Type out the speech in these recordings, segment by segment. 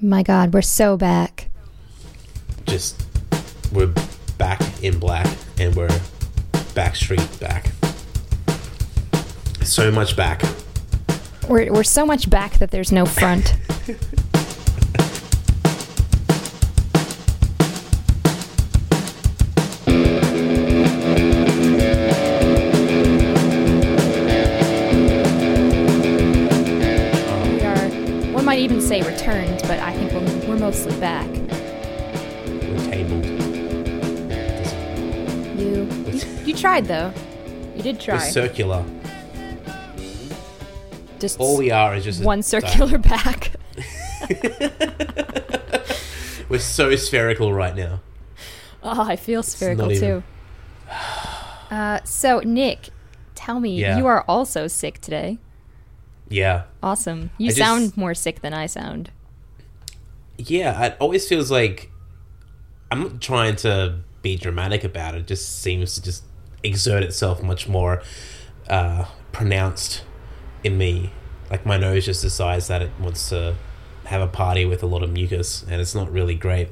My God, we're so back. Just we're back in black and we're backstreet back. So much back. We're, we're so much back that there's no front. but I think we're, we're mostly back. We're tabled. You, you, you tried though. You did We're circular. Just All we are is just one circular back. We're so spherical right now. Oh, I feel spherical even- too. Uh, so Nick, tell me, Yeah. you are also sick today. Yeah. Awesome. You I just- sound more sick than I sound. Yeah, it always feels like I'm not trying to be dramatic about it. It just seems to just exert itself much more uh, pronounced in me. Like my nose just decides that it wants to have a party with a lot of mucus, and it's not really great.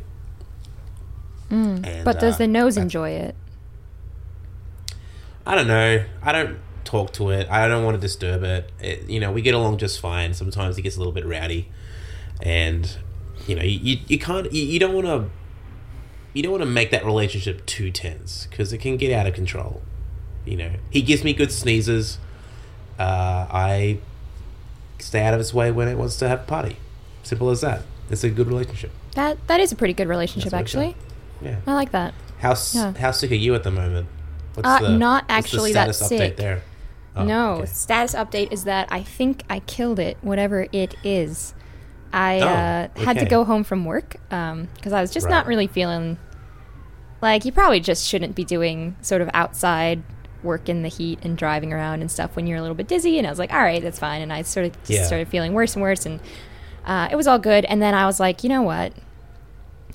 And, Mm. But does uh, the nose enjoy it? I don't know. I don't talk to it. I don't want to disturb it. it. You know, we get along just fine. Sometimes it gets a little bit rowdy, and you know, you, you, you can't. You, you don't want to. You don't want to make that relationship too tense because it can get out of control. You know, he gives me good sneezes. Uh, I stay out of his way when it wants to have a party. Simple as that. It's a good relationship. That that is a pretty good relationship, That's what it's actually. Yeah. I like that. How Yeah. how sick are you at the moment? What's Uh, not the actually that status sick. Update there. Oh, no, okay. status update is that I think I killed it, whatever it is. I Oh, uh, had to go home from work because I was just not really feeling like you probably just shouldn't be doing sort of outside work in the heat and driving around and stuff when you're a little bit dizzy. And I was like, all right, that's fine. And I sort of just Yeah. started feeling worse and worse, and uh, it was all good. And then I was like, you know what?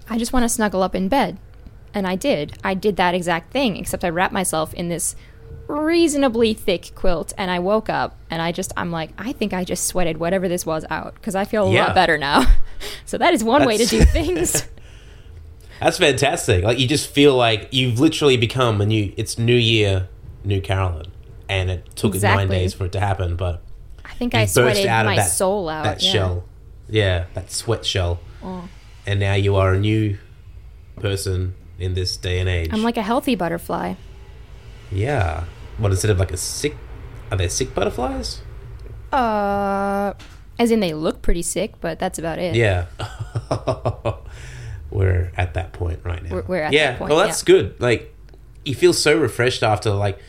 I just want to snuggle up in bed. And I did. I did that exact thing, except I wrapped myself in this reasonably thick quilt and I woke up and I just, I'm like, I think I just sweated whatever this was out because I feel a Yeah. lot better now. so that is one way to do things. That's fantastic. Like you just feel like you've literally become a new. It's New Year, New Carolyn, and it took nine days for it to happen. But I think I burst sweated out my of that soul out. that yeah. Oh. shell. Yeah, that sweat shell. Oh. And now you are a new person in this day and age. I'm like a healthy butterfly. yeah. What instead of like a sick? Are there sick butterflies? Uh, as in they look pretty sick, but that's about it. Yeah. we're at that point right now. We're- we're at yeah. that point, Well, that's yeah. good. Like, you feel so refreshed after like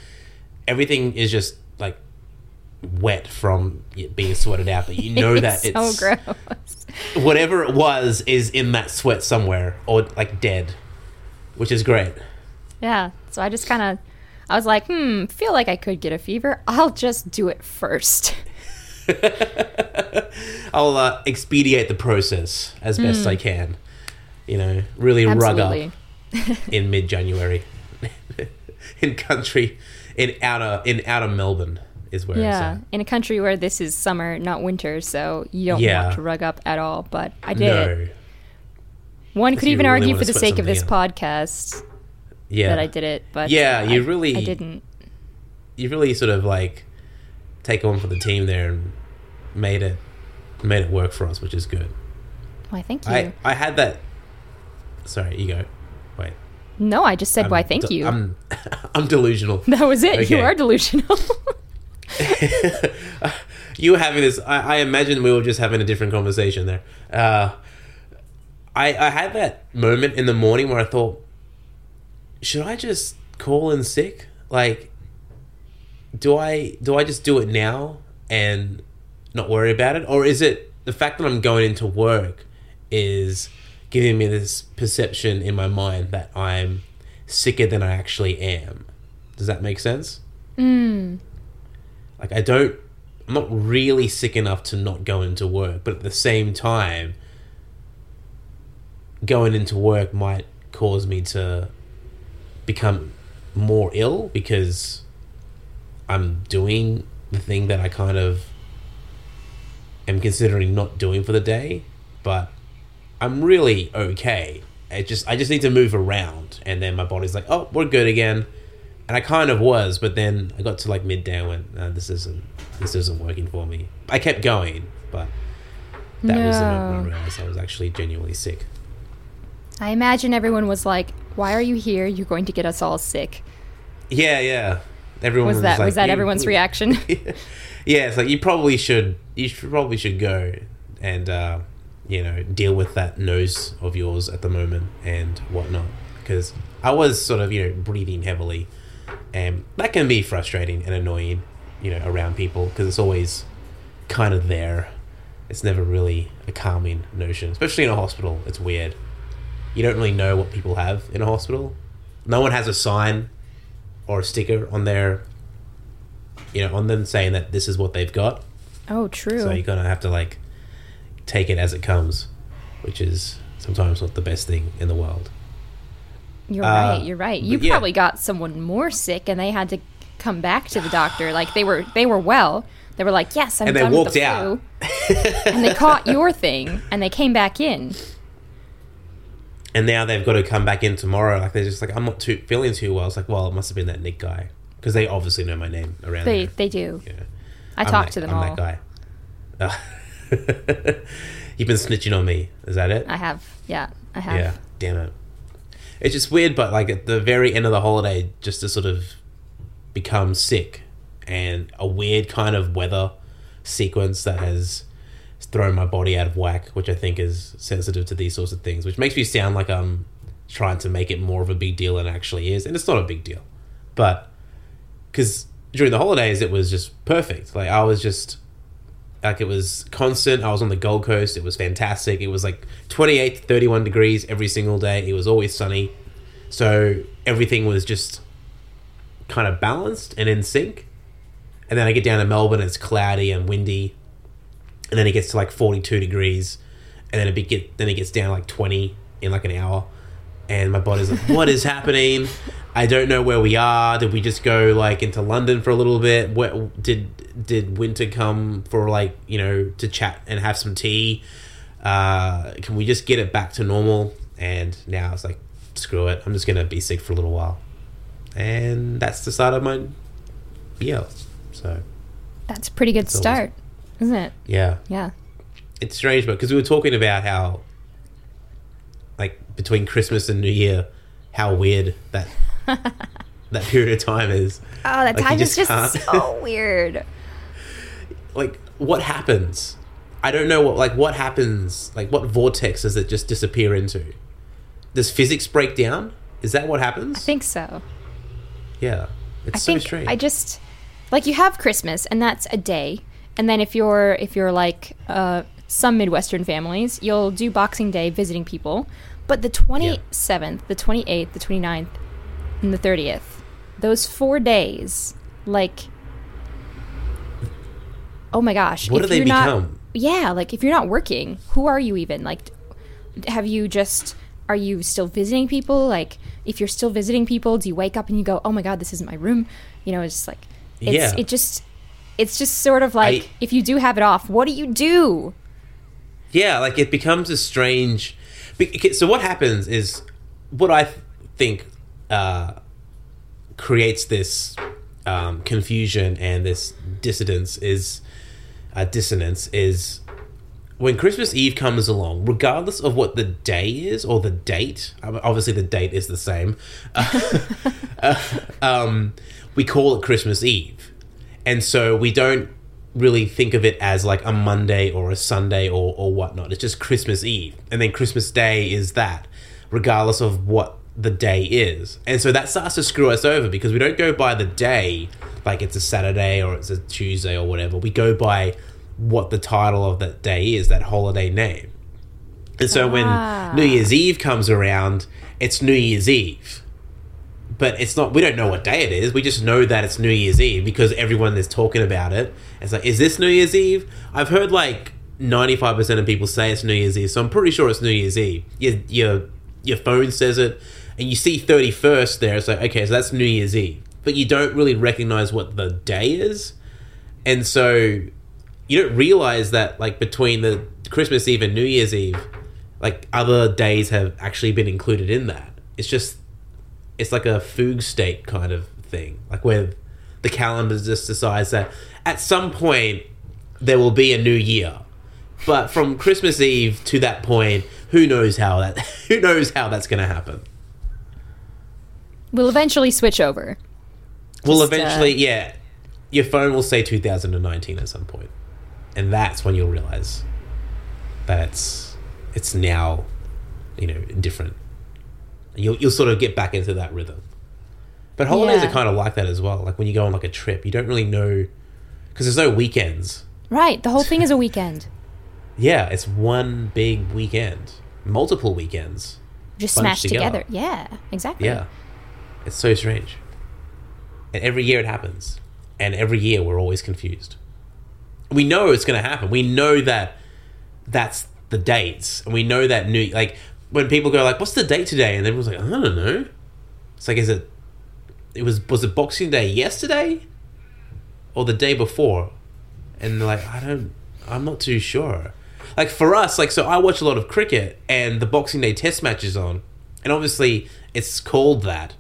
everything is just like wet from being sweated out, but you know that it's it's so gross. whatever it was is in that sweat somewhere or like dead, which is great. Yeah. So I just kind of, I was like, hmm, feel like I could get a fever. I'll just do it first. I'll uh, expedite the process as best I can. You know, really rug Hmm. Up in mid January in country in outer in outer Melbourne is where Yeah, in a country where this is summer, not winter, so you don't Yeah. want to rug up at all. But I did. No, One could even really argue for the sake of this podcast yeah, that I did it, but Yeah, you I- really- I didn't. you really sort of like take on for the team there and made it made it work for us, which is good. Why? Thank you. I I had that. Sorry, you go. Wait. no, I just said why. I'm Thank de- you. I'm I'm delusional. that was it. You are delusional. you were having this. I, I imagine we were just having a different conversation there. Uh, I I had that moment in the morning where I thought, should I just call in sick? Like, do I do I just do it now and not worry about it, or is it the fact that I'm going into work is giving me this perception in my mind that I'm sicker than I actually am? Does that make sense? Hmm. Like I don't I'm not really sick enough to not go into work, but at the same time going into work might cause me to become more ill because I'm doing the thing that I kind of am considering not doing for the day, but I'm really okay. I just I just need to move around, and then my body's like, oh, we're good again. And I kind of was, but then I got to like midday and went, no, this isn't this isn't working for me. I kept going, but that was the moment I realized I was actually genuinely sick. I imagine everyone was like, "Why are you here? You're going to get us all sick." Yeah, yeah. Everyone Was that like, was that everyone's reaction? yeah, it's like you probably should you should, probably should go and uh, you know deal with that nose of yours at the moment and whatnot because I was sort of you know breathing heavily and that can be frustrating and annoying you know around people because it's always kind of there. It's never really a calming notion, especially in a hospital. It's weird. You don't really know what people have in a hospital. No one has a sign or a sticker on their you know on them saying that this is what they've got oh, true. so you're gonna have to like take it as it comes which is sometimes not the best thing in the world You're Uh, right. You're right. You but yeah. probably got someone more sick, and they had to come back to the doctor. Like they were, they were well. They were like, "Yes, I'm and they done walked with the out flu," and they caught your thing, and they came back in. And now they've got to come back in tomorrow like they're just like i'm not too feeling too well it's like well it must have been that nick guy because they obviously know my name around They, there they do. yeah. I I'm talked that- to them I'm all. that guy Uh, you've been snitching on me is that it I have. Yeah, I have. Yeah, damn it. It's just weird, but like at the very end of the holiday, just to sort of become sick and a weird kind of weather sequence that has thrown my body out of whack, which I think is sensitive to these sorts of things, which makes me sound like I'm trying to make it more of a big deal than it actually is. And it's not a big deal. But because during the holidays, it was just perfect. Like I was just like it was constant. I was on the Gold Coast. It was fantastic. It was like 28 to 31 degrees every single day. It was always sunny. So everything was just kind of balanced and in sync. And then I get down to Melbourne, it's cloudy and windy. And then it gets to like 42 degrees. And then it be get then it gets down like 20 in like an hour. And my body's like, what is happening? I don't know where we are. Did we just go like into London for a little bit? What did did winter come for like you know to chat and have some tea? Uh, can we just get it back to normal? And now it's like, screw it. I'm just gonna be sick for a little while, and that's the start of my BL. So That's a pretty good start, isn't it? yeah, Yeah. it's strange, but because we were talking about how, like between Christmas and New Year, how weird that that period of time is. Oh, that Like, time is just just can't- so weird. like what happens i don't know what like what happens like what vortex does it just disappear into does physics break down is that what happens I think so. yeah it's I so think strange I just like you have Christmas and that's a day. And then if you're if you're like uh, some Midwestern families, you'll do Boxing Day visiting people. But the 27th, the 28th, the 29th, and the 30th, those 4 days like Oh my gosh. what do if they you're not- yeah, like if you're not working, who are you even? Like, have you just are you still visiting people? Like, if you're still visiting people, do you wake up and you go, "Oh my god, this isn't my room"? You know, it's like, it's, Yeah. it just, it's just sort of like I- if you do have it off, what do you do? yeah like it becomes a strange so what happens is what i think uh, creates this um, confusion and this dissidence is uh, dissonance is when Christmas Eve comes along, regardless of what the day is or the date, obviously the date is the same. uh, um, we call it Christmas Eve, and so we don't really think of it as like a Monday or a Sunday or or whatnot. It's just Christmas Eve, and then Christmas Day is that, regardless of what the day is, and so that starts to screw us over because we don't go by the day like it's a Saturday or it's a Tuesday or whatever. We go by what the title of that day is, that holiday name. And so Ah. when New Year's Eve comes around, it's New Year's Eve. But it's not, we don't know what day it is. We just know that it's New Year's Eve because everyone is talking about it. It's like, is this New Year's Eve? I've heard like 95% of people say it's New Year's Eve, so I'm pretty sure it's New Year's Eve. Your, your, your phone says it, and you see 31st there. It's like, okay, so that's New Year's Eve. But you don't really recognize what the day is. And so you don't realize that, like, between the Christmas Eve and New Year's Eve, like other days have actually been included in that. It's just it's like a fugue state kind of thing, like where the calendar just decides that at some point there will be a new year, but from Christmas Eve to that point, who knows how that who knows how that's going to happen. We'll eventually switch over. Well, Just, uh, eventually, yeah, your phone will say 2019 at some point, and that's when you'll realize that it's it's now, you know, different. You'll you'll sort of get back into that rhythm. But holidays Yeah. are kind of like that as well. Like when you go on like a trip, you don't really know because there's no weekends. Right. The whole thing is a weekend. Yeah, it's one big weekend, multiple weekends. Just smashed together. together. Yeah, exactly. Yeah. It's so strange. And every year it happens. And every year we're always confused. We know it's going to happen. We know that that's the dates. And we know that new like when people go like what's the date today and everyone's like I don't know. It's like is it it was was it Boxing Day yesterday or the day before? And they're like I don't I'm not too sure. Like for us like so I watch a lot of cricket and the Boxing Day test match is on. And obviously it's called that.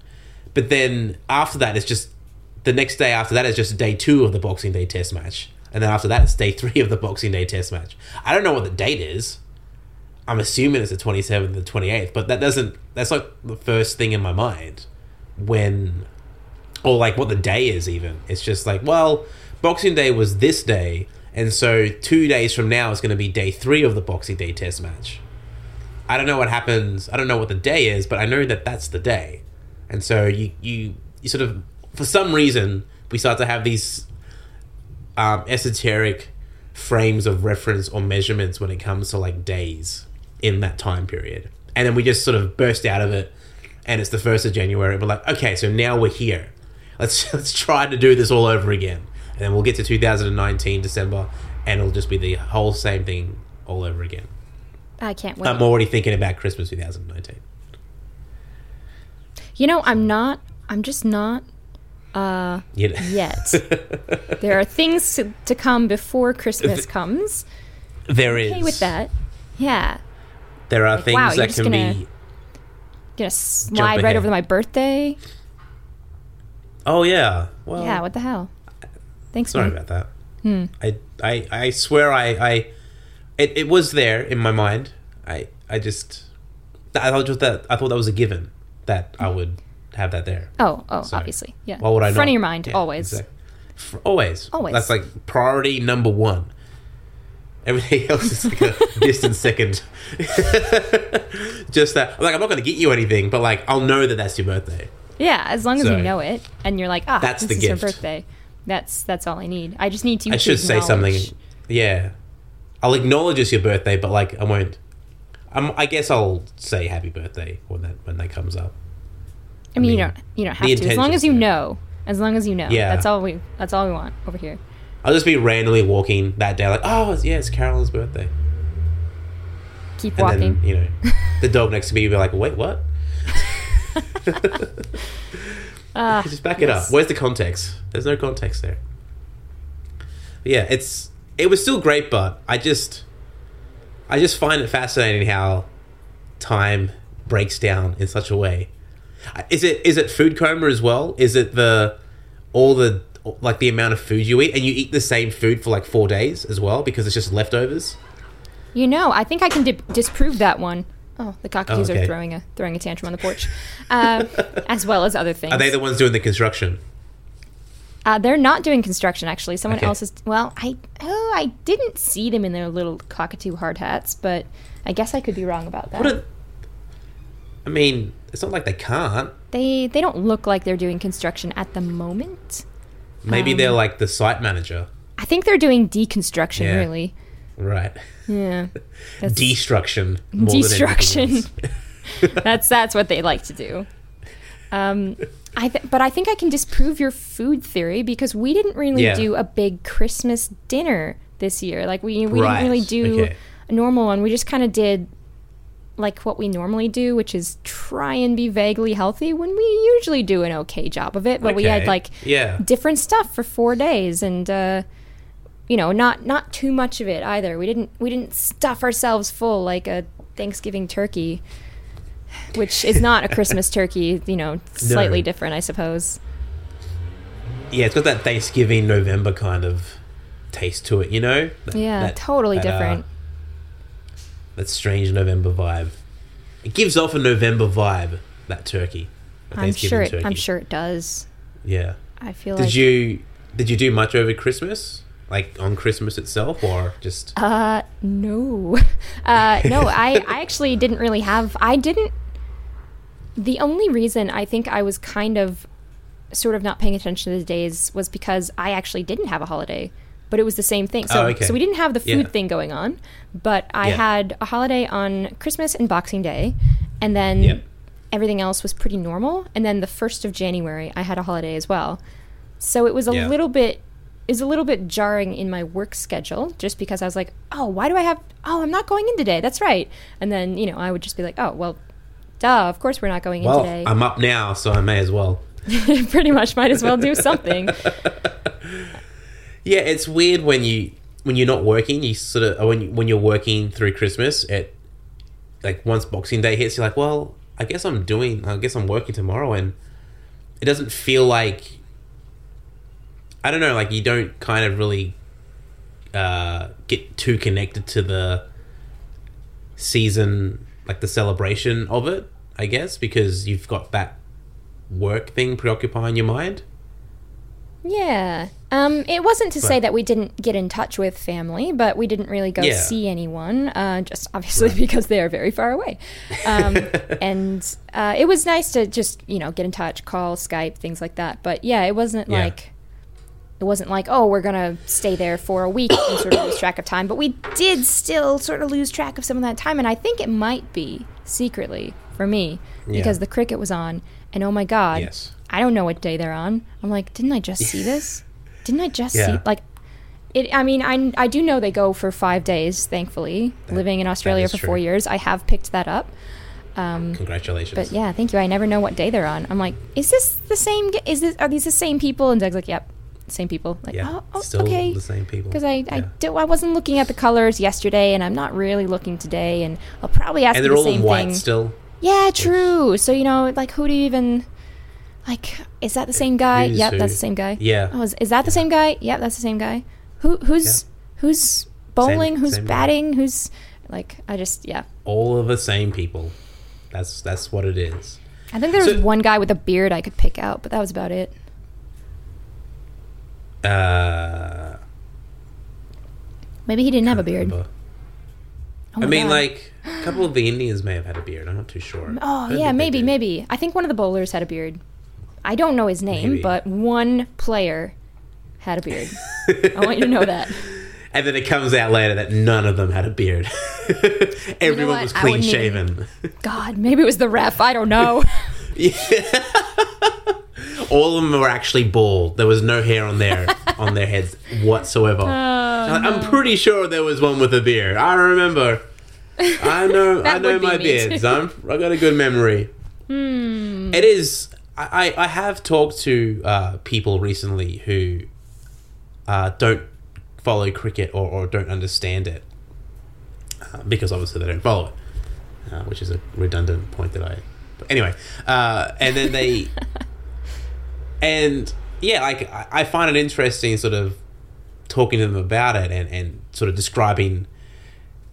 But then after that, it's just the next day after that is just day two of the Boxing Day Test match, and then after that, it's day three of the Boxing Day Test match. I don't know what the date is. I'm assuming it's the 27th, the 28th, but that doesn't. That's not the first thing in my mind when, or like what the day is. Even it's just like, well, Boxing Day was this day, and so two days from now is going to be day three of the Boxing Day Test match. I don't know what happens. I don't know what the day is, but I know that that's the day. And so you you you sort of for some reason we start to have these um, esoteric frames of reference or measurements when it comes to like days in that time period, and then we just sort of burst out of it, and it's the first of January. We're like, okay, so now we're here. Let's let's try to do this all over again, and then we'll get to 2019 December, and it'll just be the whole same thing all over again. I can't wait. I'm already thinking about Christmas 2019. you know, I'm not. I'm just not. Uh, know? yet. there are things to, to come before Christmas comes. there is Okay with that. Yeah. There are Like, things wow, that can gonna- be. Gonna slide right ahead. over my birthday. Oh yeah. Well, yeah, what the hell? Thanks, sorry man. about that. Hmm. I, I I swear I I it, it was there in my mind. I I just I thought just that I thought that was a given that I would have that there. Oh, oh, Sorry. obviously. Yeah. Why would I? Front not? of your mind, Yeah, always. exact- F- always. Always. That's like priority number one. Everything else is like a distant second. Just that, like, I'm not going to get you anything, but like, I'll know that that's your birthday. Yeah, as long as So- you know it and you're like, ah, That's this the is gift. birthday. That's that's all I need. I just need you I should say something. Yeah, I'll acknowledge it's your birthday, but like, I won't. I'm, I guess I'll say happy birthday when that when that comes up. I mean, you mean, don't you don't have to. As long as you know. As long as you know. Yeah. That's all we that's all we want over here. I'll just be randomly walking that day, like, oh yeah, it's Carolyn's birthday, Keep and walking. then you know, the dog next to me will be like, wait, what? Ah, Just back it yes. up. Where's the context? There's no context there. But yeah, it's it was still great, but I just I just find it fascinating how time breaks down in such a way. Is it is it food coma as well? Is it the all the like the amount of food you eat and you eat the same food for like four days as well because it's just leftovers? You know, I think I can di- disprove that one. Oh, the cockatoos okay. are throwing a throwing a tantrum on the porch, uh, as well as other things. Are they the ones doing the construction? uh, they're not doing construction actually. Someone Okay. else is. Well, I oh I didn't see them in their little cockatoo hard hats, but I guess I could be wrong about that. A, I mean, it's not like they can't. they they don't look like they're doing construction at the moment. Maybe Um, they're like the site manager, I think they're doing deconstruction. Yeah. Really, right? yeah. That's, destruction. Destruction. that's that's what they like to do. Um, I th- but I think I can disprove your food theory because we didn't really Yeah. do a big Christmas dinner this year. Like we we Right, didn't really do okay. a normal one. We just kind of did like what we normally do, which is try and be vaguely healthy when we usually do an okay job of it. But we had like yeah, different stuff for four days and uh you know not not too much of it either we didn't we didn't stuff ourselves full like a Thanksgiving turkey, which is not a Christmas turkey. You know, slightly No. different, I suppose. Yeah, it's got that Thanksgiving November kind of taste to it, you know? That- Yeah, that- totally that, uh, different. That strange November vibe. It gives off a November vibe. That turkey. I'm sure. It, turkey. I'm sure it does. Yeah. I feel Did like. you did you do much over Christmas? Like on Christmas itself, or just Uh, no. Uh, no, I, I actually didn't really have. I didn't. The only reason I think I was kind of sort of not paying attention to the days was because I actually didn't have a holiday, but it was the same thing. So, Oh, okay. so we didn't have the food Yeah. thing going on, but I Yeah. had a holiday on Christmas and Boxing Day, and then Yep. everything else was pretty normal. And then the first of January, I had a holiday as well. So it was a Yeah. little bit is a little bit jarring in my work schedule just because I was like, "Oh, why do I have Oh, I'm not going in today. That's right." And then, you know, I would just be like, "Oh, well, duh, of course we're not going in well, today." I'm up now, so I may as well. Pretty much might as well do something. Yeah, it's weird when you when you're not working. You sort of when you, when you're working through Christmas. It like once Boxing Day hits, you're like, well, I guess I'm doing. I guess I'm working tomorrow, and it doesn't feel like. I don't know. Like you don't kind of really uh, get too connected to the season, like the celebration of it. I guess because you've got that work thing preoccupying your mind. Yeah. Um, it wasn't to say that we didn't get in touch with family, but we didn't really go Yeah. see anyone, uh, just obviously because they are very far away. Um, and uh, it was nice to just, you know, get in touch, call, Skype, things like that. But yeah, it wasn't Yeah. like. It wasn't like, oh, we're going to stay there for a week and sort of lose track of time. But we did still sort of lose track of some of that time. And I think it might be secretly for me because the cricket was on. And oh my God, Yes. I don't know what day they're on. I'm like, didn't I just see this? Didn't I just Yeah. see like it? I mean, I I do know they go for five days. Thankfully, living in Australia for true. four years, I have picked that up. Um, Congratulations. but yeah, thank you. I never know what day they're on. I'm like, is this the same? Is this are these the same people? And Doug's like, yep, same people. Like, Yeah, oh, oh, still okay. the same people. Because I, I, Yeah. do, I wasn't looking at the colors yesterday, and I'm not really looking today, and I'll probably ask and they're the all in same white thing. still. Yeah, true. So you know, like, who do you even like? Is that the same guy? Who's Yep, who? that's the same guy. Yeah. Oh, is, is that the same guy? Yep, that's the same guy. Who who's who's bowling? who's same guy. batting? Who's like? I just yeah. All of the same people. That's that's what it is. I think there was So- one guy with a beard I could pick out, but that was about it. Uh, Maybe he didn't have a beard. remember. Oh I mean, God. like a couple of the Indians may have had a beard. I'm not too sure. Oh yeah, maybe maybe. I think one of the bowlers had a beard. I don't know his name, Maybe. but one player had a beard. I want you to know that. And then it comes out later that none of them had a beard. Everyone what? was clean wouldn't even- shaven. God, maybe it was the ref. I don't know. All of them were actually bald. There was no hair on their on their heads whatsoever. Oh, I'm pretty sure there was one with a beard. I remember. I know. I know my too. son. I got a good memory. Hmm. It is. I, I I have talked to uh, people recently who uh, don't follow cricket or, or don't understand it uh, because obviously they don't follow it, uh, which is a redundant point that I. But anyway, uh, and then they and yeah, like I, I find it interesting, sort of talking to them about it and, and sort of describing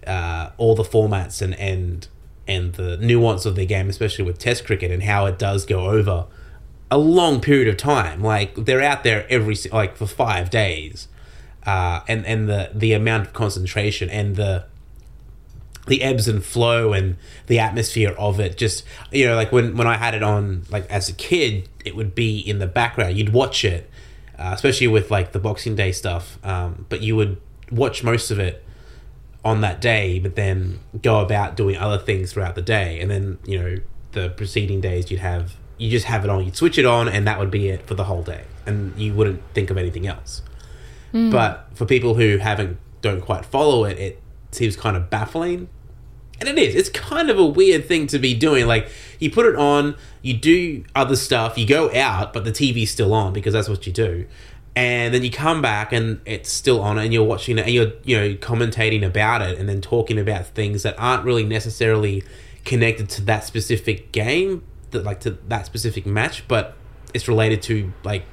uh, all the formats and, and and the nuance of the game, especially with Test cricket and how it does go over a long period of time. Like they're out there every like for five days, uh, and and the the amount of concentration and the the ebbs and flow and the atmosphere of it just you know like when when i had it on like as a kid it would be in the background you'd watch it uh, especially with like the boxing day stuff um, but you would watch most of it on that day but then go about doing other things throughout the day and then you know the preceding days you'd have you just have it on you'd switch it on and that would be it for the whole day and you wouldn't think of anything else hmm. but for people who haven't don't quite follow it it seems kind of baffling and it is. It's kind of a weird thing to be doing. Like, you put it on, you do other stuff, you go out, but the TV's still on because that's what you do. And then you come back and it's still on and you're watching it and you're you know commentating about it and then talking about things that aren't really necessarily connected to that specific game that like to that specific match but it's related to like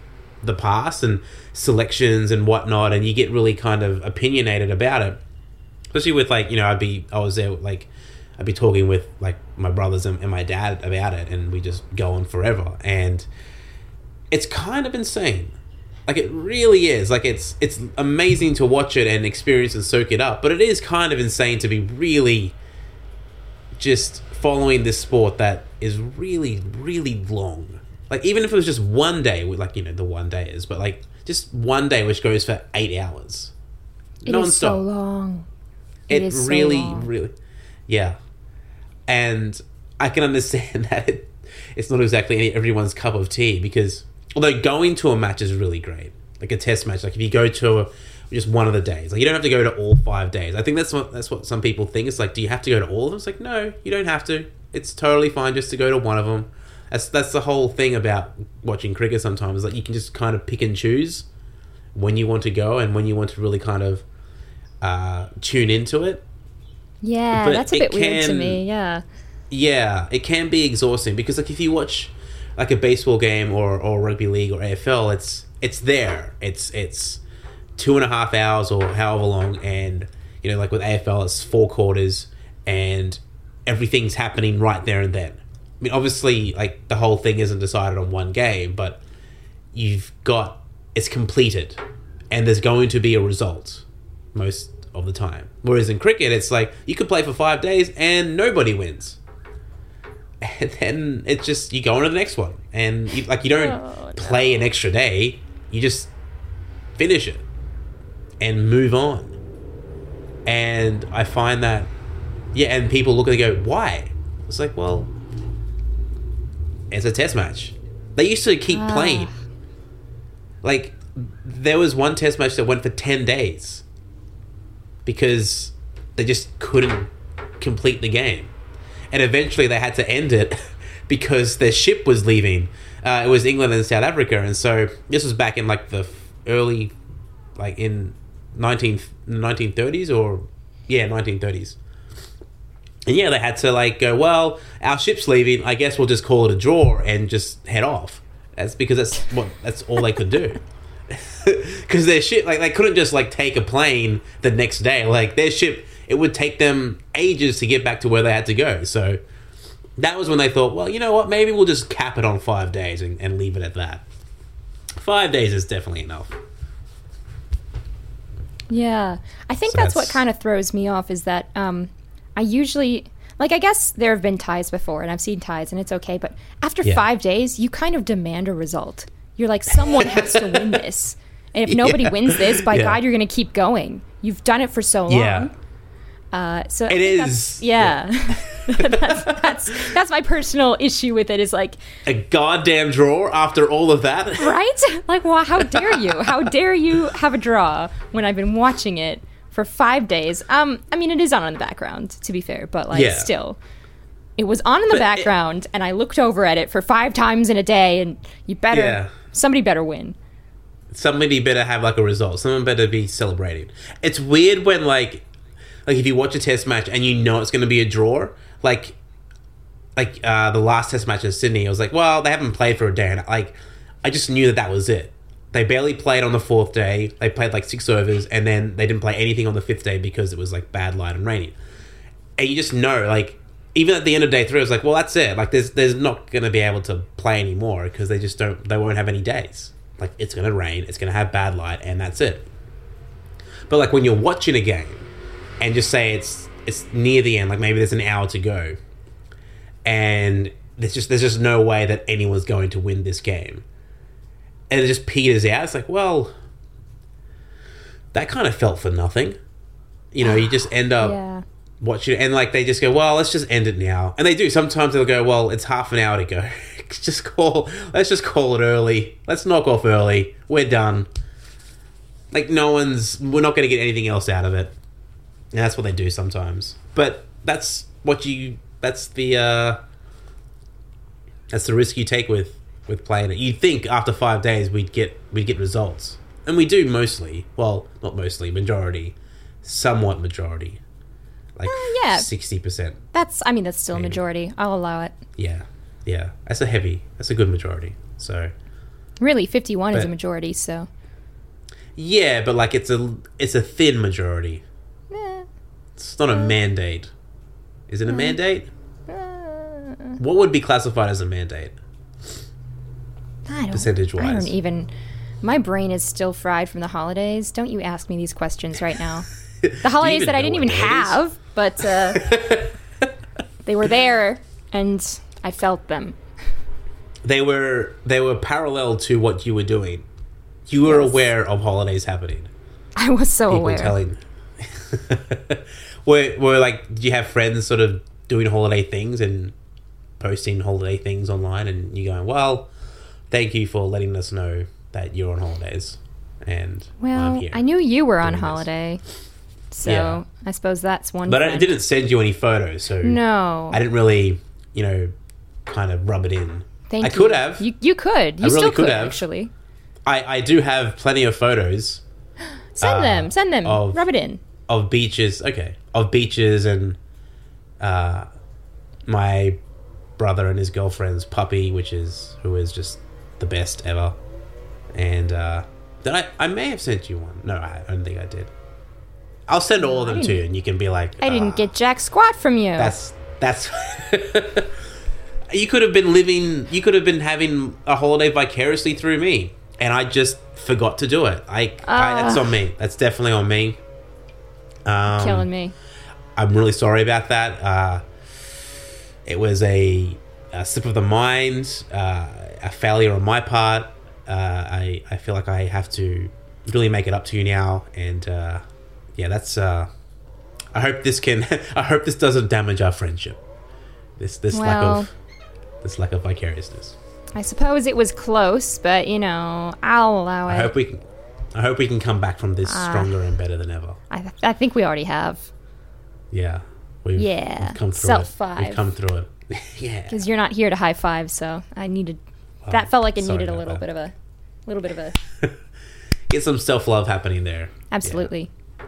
the past and selections and whatnot and you get really kind of opinionated about it. Especially with like you know i'd be i was there like i'd be talking with like my brothers and, and my dad about it and we just go on forever. And it's kind of insane like it really is. Like it's it's amazing to watch it and experience and soak it up, but it is kind of insane to be really just following this sport that is really really long. Like even if it was just one day, like you know the one day is, but like just one day which goes for eight hours, It is so long. It, is so really, long. really, yeah. And I can understand that it, it's not exactly any, everyone's cup of tea because although going to a match is really great, like a test match, like if you go to a, just one of the days, like you don't have to go to all five days. I think that's what that's what some people think. It's like, do you have to go to all of them? It's like, no, you don't have to. It's totally fine just to go to one of them. That's that's the whole thing about watching cricket. Sometimes like you can just kind of pick and choose when you want to go and when you want to really kind of uh, tune into it. Yeah, But that's a it bit weird to me. Yeah. Yeah, it can be exhausting because like if you watch like a baseball game or, or rugby league or AFL, it's it's there. It's it's two and a half hours or however long, and you know like with AFL, it's four quarters, and everything's happening right there and then. I mean, obviously, like the whole thing isn't decided on one game, but you've got it's completed, and there's going to be a result most of the time. Whereas in cricket, it's like you could play for five days and nobody wins and then it's just you go on to the next one. And you, like you don't Oh, play an extra day. You just finish it and move on. And i find that yeah and people look and they go why? It's like well it's a test match. They used to keep Ah. playing. Like there was one test match that went for 10 days because they just couldn't complete the game and eventually they had to end it because their ship was leaving. Uh, it was England and South Africa, and so this was back in like the early, like in 19, 1930s or yeah, nineteen thirties. And yeah, they had to like go. Well, our ship's leaving. I guess we'll just call it a draw and just head off. That's because that's what that's all they could do. Because their ship, like they couldn't just like take a plane the next day. Like their ship, it would take them ages to get back to where they had to go. So that was when they thought, well, you know what? Maybe we'll just cap it on five days and, and leave it at that. Five days is definitely enough. Yeah, I think So that's, what kind of throws me off is that um, I usually like I guess there have been ties before, and I've seen ties, and it's okay. But after Yeah. five days, you kind of demand a result. You're like, someone has to win this, and if nobody Yeah. wins this, by Yeah. God, you're going to keep going. You've done it for so long. Yeah. Uh, so It is- That's, yeah, that's, that's that's my personal issue with it. Is like, A goddamn draw after all of that. right? Like, wow, how dare you? How dare you have a draw when I've been watching it for five days? Um, I mean, it is on in the background, to be fair, but like, Yeah. still, it was on in the But it- background, and I looked over at it for five times in a day, and you better, Yeah. somebody better win. somebody better have like a result. Someone better be celebrating. It's weird when like like if you watch a test match and you know it's going to be a draw, like like uh the last test match in Sydney, I was like, well, they haven't played for a day, and like I just knew that that was it. They barely played on the fourth day. They played like six overs, and then they didn't play anything on the fifth day because it was like bad light and rainy. And you just know, like, even at the end of day three, I was like, well, that's it. Like, there's there's not going to be able to play anymore because they just don't. They won't have any days. Like, it's going to rain. It's going to have bad light, and that's it. But like when you're watching a game, and just say it's it's near the end, like maybe there's an hour to go, and there's just there's just no way that anyone's going to win this game, and it just peters out. It's like, well, that kind of felt for nothing. You know, you just end up Yeah. watch it and like they just go well let's just end it now. And they do. Sometimes they'll go well it's half an hour to go. Just call let's just call it early. Let's knock off early. We're done. Like no one's we're not going to get anything else out of it and that's what they do sometimes but that's what you that's the uh that's the risk you take with with playing it you'd think after five days we'd get we'd get results and we do mostly. Well, not mostly, majority, somewhat majority, like Uh, yeah. sixty percent. That's, I mean, that's still a majority. I'll allow it. Yeah, yeah. That's a heavy. That's a good majority. So Really, 51 is a majority, so. yeah, but like it's a it's a thin majority. It's not a mandate. Is it a mandate? uh, What would be classified as a mandate? I don't, Percentage-wise. I don't even. My brain is still fried from the holidays. Don't you ask me these questions right now. The holidays that I didn't even day it is? have, but uh, they were there and I felt them. They were they were parallel to what you were doing. You were Yes. aware of holidays happening. I was so People aware. telling. were were like, do you have friends sort of doing holiday things and posting holiday things online, and you going, well, thank you for letting us know that you're on holidays, and well. I knew you were on this. holiday, so Yeah. I suppose that's one. but I didn't send you any photos, so No, I didn't really, you know, kind of rub it in. thank I you. could have. You, you could. You really still could could, have. actually. I I do have plenty of photos Send Uh, them. Send them. of- Rub it in. Of beaches. Okay, of beaches and uh, my brother and his girlfriend's puppy, which is who is just the best ever. And uh, did I? I may have sent you one. No, I don't think I did. I'll send all of them to you, and you can be like, I didn't "Ah, get jack squat from you. That's that's. you could have been living. You could have been having a holiday vicariously through me, and I just forgot to do it. I, I that's Ah. on me. That's definitely on me. Um, killing me. I'm really sorry about that. Uh, it was a, a slip of the mind, uh, a failure on my part. Uh, I, I feel like I have to really make it up to you now, and uh, yeah, that's. Uh, I hope this can. I hope this doesn't damage our friendship. This this lack of this lack of vicariousness. I suppose it was close, but you know, I'll allow it. I hope we can. I hope we can come back from this Ah. stronger and better than ever. I, th- I think we already have. Yeah, we've, Yeah, we've come through self it. five. We've come through it. yeah. Because you're not here to high five, so I needed. Oh, that felt like it needed a little that. bit of a, little bit of a. get some self love happening there. Absolutely. Yeah,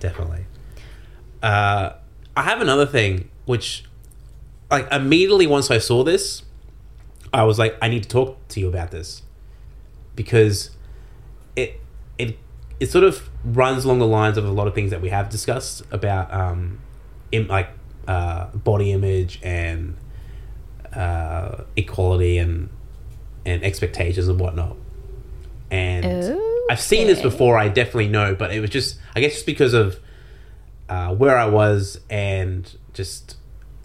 definitely. Uh, I have another thing which, like, immediately once I saw this, I was like, I need to talk to you about this because it it sort of runs along the lines of a lot of things that we have discussed about um, in like uh, body image and uh, equality and and expectations and whatnot. And I've seen this before. I definitely know, but it was just I guess just because of uh, where I was and just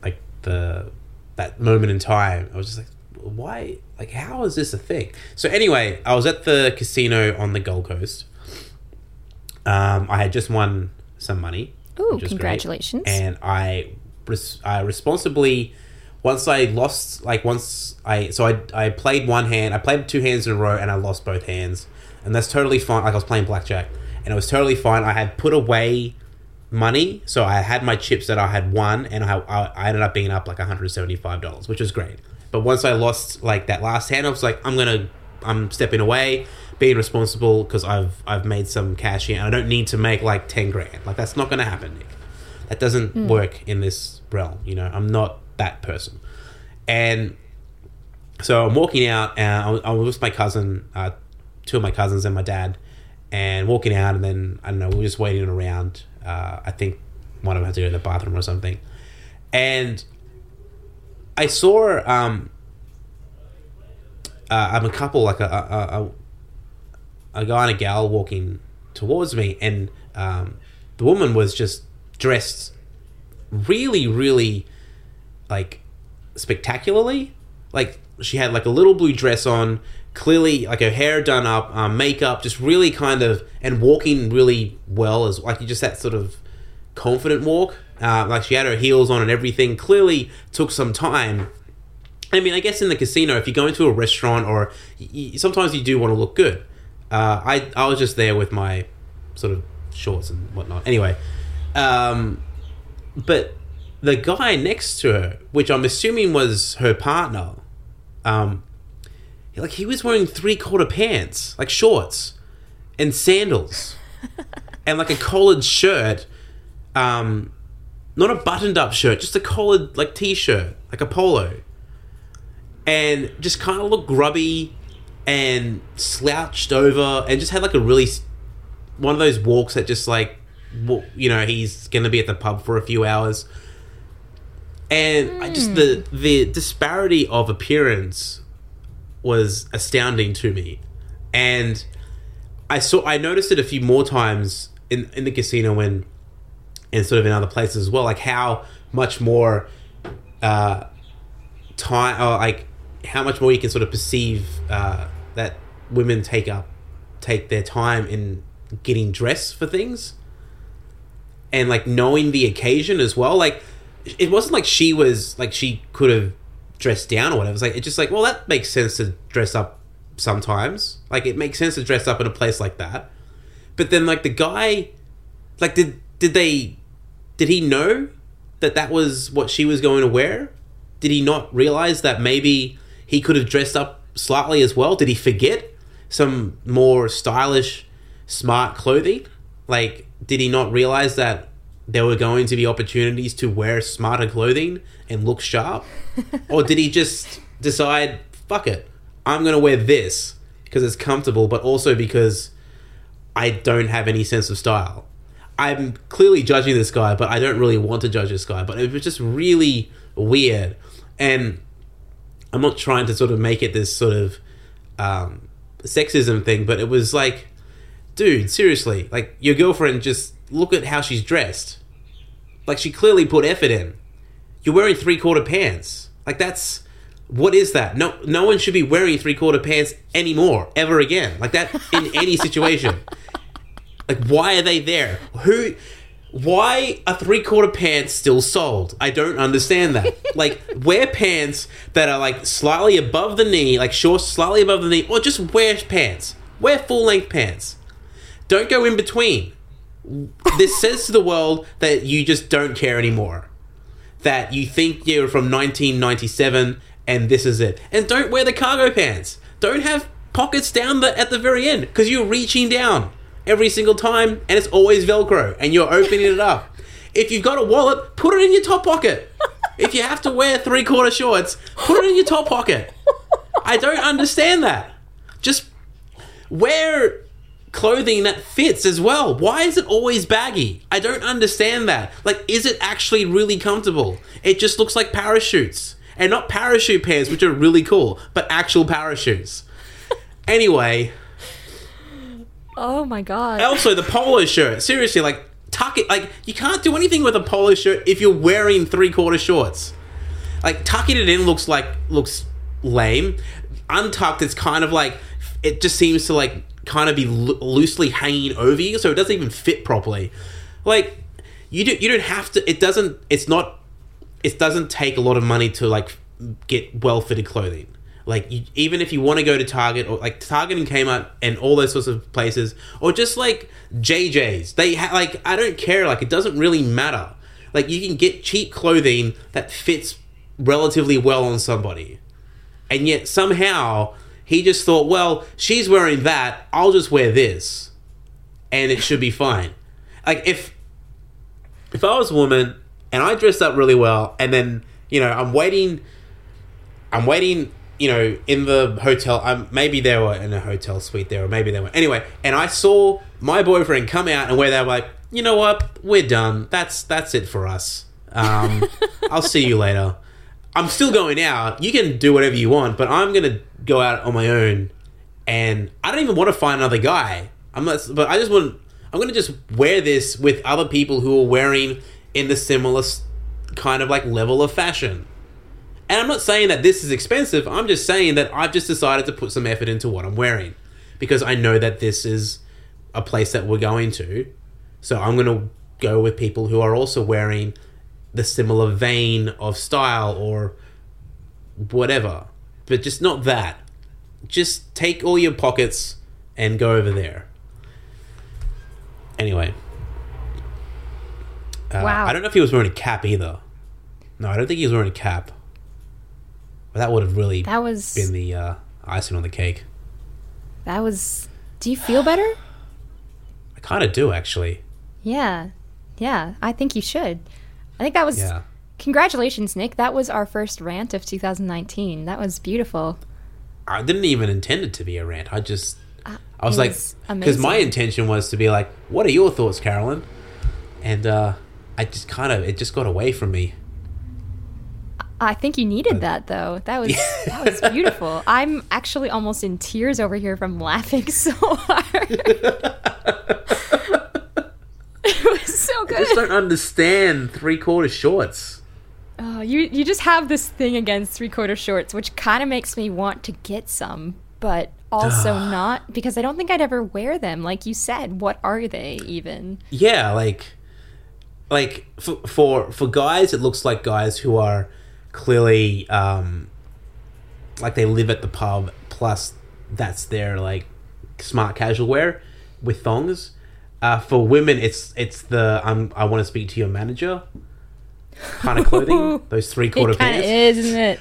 like the that moment in time, I was just like, why? Like, how is this a thing? So anyway, I was at the casino on the Gold Coast. Um, I had just won some money. Ooh, which was great. congratulations. And I, res- I responsibly, once I lost, like once I, so I, I played one hand, I played two hands in a row, and I lost both hands, and that's totally fine. Like I was playing blackjack, and it was totally fine. I had put away money, so I had my chips that I had won, and I, I, I ended up being up like one hundred seventy five dollars, which was great. But once I lost like that last hand, I was like, I'm gonna, I'm stepping away, being responsible because I've I've made some cash here, and I don't need to make like ten grand. Like that's not gonna happen, Nick. That doesn't work in this realm. You know, I'm not that person. And so I'm walking out, and I was, I was with my cousin, uh, two of my cousins, and my dad, and walking out, and then I don't know, we were just waiting around. Uh, I think one of them had to go to the bathroom or something, and I saw um, uh, I'm a couple, like a, a, a, a guy and a gal walking towards me, and um, the woman was just dressed really, really like spectacularly. Like she had like a little blue dress on, clearly like her hair done up, um, makeup, just really kind of, and walking really well as like you just that sort of confident walk. Uh, like she had her heels on and everything. Clearly took some time. I mean, I guess in the casino, if you go into a restaurant or y- y- sometimes you do want to look good. Uh, I I was just there with my sort of shorts and whatnot. Anyway, um, but the guy next to her, which I'm assuming was her partner, um, like he was wearing three quarter pants, like shorts, and sandals and like a collared shirt. Um, not a buttoned up shirt, just a collared like t-shirt, like a polo, and just kind of looked grubby and slouched over, and just had like a really one of those walks that just like you know he's gonna be at the pub for a few hours, and I just the hmm. the disparity of appearance was astounding to me, and I saw I noticed it a few more times in in the casino when and sort of in other places as well, like how much more uh, time, or like how much more you can sort of perceive uh, that women take up, take their time in getting dressed for things, and like knowing the occasion as well. Like it wasn't like she was like she could have dressed down or whatever. It's like it's just like well that makes sense to dress up sometimes. Like it makes sense to dress up in a place like that. But then like the guy, like did did they did he know that that was what she was going to wear? Did he not realize that maybe he could have dressed up slightly as well? Did he forget some more stylish, smart clothing? Like, did he not realize that there were going to be opportunities to wear smarter clothing and look sharp? or did he just decide, fuck it, I'm going to wear this because it's comfortable, but also because I don't have any sense of style? I'm clearly judging this guy, but I don't really want to judge this guy. But it was just really weird, and I'm not trying to sort of make it this sort of um, sexism thing, but it was like, dude, seriously, like your girlfriend, just look at how she's dressed. Like she clearly put effort in. You're wearing three quarter pants. Like that's what is that? No, no one should be wearing three quarter pants anymore, ever again. Like that in any situation. Like, why are they there? Who? Why are three quarter pants still sold? I don't understand that. like, wear pants that are like slightly above the knee, like short, slightly above the knee, or just wear pants. Wear full length pants. Don't go in between. This says to the world that you just don't care anymore. That you think you're from 1997 and this is it. And don't wear the cargo pants. Don't have pockets down the at the very end because you're reaching down every single time and it's always velcro and you're opening it up. If you've got a wallet put it in your top pocket. If you have to wear three quarter shorts put it in your top pocket. I don't understand that. Just wear clothing that fits as well. Why is it always baggy? I don't understand that. Like is it actually really comfortable? It just looks like parachutes. And not parachute pants which are really cool but actual parachutes. Anyway Oh my god. also, the polo shirt. Seriously, like tuck it. Like you can't do anything with a polo shirt if you're wearing three quarter shorts. Like tucking it in looks like looks lame. Untucked, it's kind of like it just seems to like kind of be lo- loosely hanging over you, so it doesn't even fit properly. Like you do, you don't have to. It doesn't. It's not. It doesn't take a lot of money to like get well fitted clothing. Like you, even if you want to go to Target or like Target and Kmart and all those sorts of places, or just like JJ's, they ha- like I don't care. Like it doesn't really matter. Like you can get cheap clothing that fits relatively well on somebody, and yet somehow he just thought, well, she's wearing that, I'll just wear this, and it should be fine. Like if if I was a woman and I dressed up really well, and then you know I'm waiting, I'm waiting, you know, in the hotel. Um, maybe they were in a hotel suite there, or maybe they were anyway. And I saw my boyfriend come out, and where they were like, you know what, we're done. That's that's it for us. Um, I'll see you later. I'm still going out. You can do whatever you want, but I'm gonna go out on my own, and I don't even want to find another guy. I'm not, but I just want. I'm gonna just wear this with other people who are wearing in the similar kind of like level of fashion. And I'm not saying that this is expensive. I'm just saying that I've just decided to put some effort into what I'm wearing because I know that this is a place that we're going to. So I'm going to go with people who are also wearing the similar vein of style or whatever. But just not that. Just take all your pockets and go over there. Anyway. Uh, Wow. I don't know if he was wearing a cap either. No, I don't think he was wearing a cap. But that would have really That was been the uh, icing on the cake. that was. Do you feel better? I kind of do actually. Yeah. Yeah. I think you should. I think that was. Yeah. Congratulations, Nick. That was our first rant of 2019. That was beautiful. I didn't even intend it to be a rant. I just, I was Uh, like, because my intention was to be like, "What are your thoughts, Carolyn?" And uh, I just kind of, it just got away from me. I think you needed uh, that though. That was that was beautiful. I'm actually almost in tears over here from laughing so hard. it was so good. I just don't understand three quarter shorts. Oh, you you just have this thing against three quarter shorts, which kind of makes me want to get some, but also not because I don't think I'd ever wear them. Like you said, what are they even? Yeah, like, like for for for guys, it looks like guys who are clearly um, like they live at the pub. Plus, that's their like smart casual wear with thongs. Uh, for women, it's it's the I'm, I want to speak to your manager kind of clothing. those three quarter It pants. is, isn't it?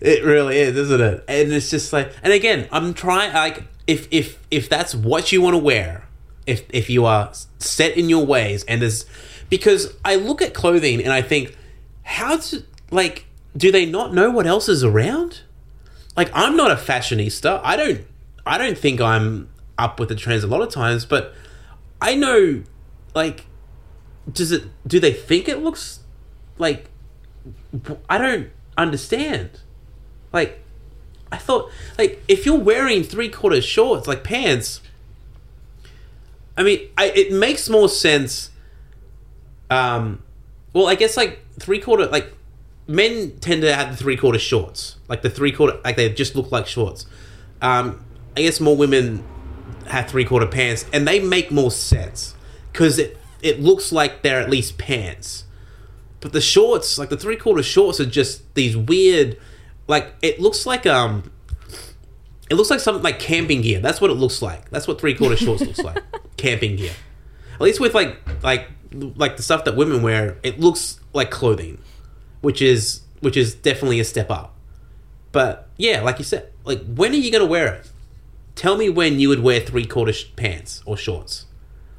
It really is, isn't it? And it's just like, and again, I'm trying like if if if that's what you want to wear, if if you are set in your ways, and there's because I look at clothing and I think, how to like, do they not know what else is around? Like, I'm not a fashionista. I don't I don't think I'm up with the trends a lot of times, but I know, like, does it? Do they think it looks like? I don't understand. Like, I thought, like, if you're wearing three quarter shorts, like pants, I mean, I, it makes more sense. Um, well, I guess like three quarter, like men tend to have the three quarter shorts, like the three quarter, like they just look like shorts. Um, I guess more women have three quarter pants, and they make more sense because it it looks like they're at least pants. But the shorts, like the three quarter shorts, are just these weird, like it looks like um, it looks like something like camping gear. That's what it looks like. That's what three quarter shorts looks like, camping gear. At least with like like like the stuff that women wear, it looks like clothing, which is which is definitely a step up. But yeah, like you said, like when are you gonna wear it? Tell me when you would wear three quarter sh- pants or shorts.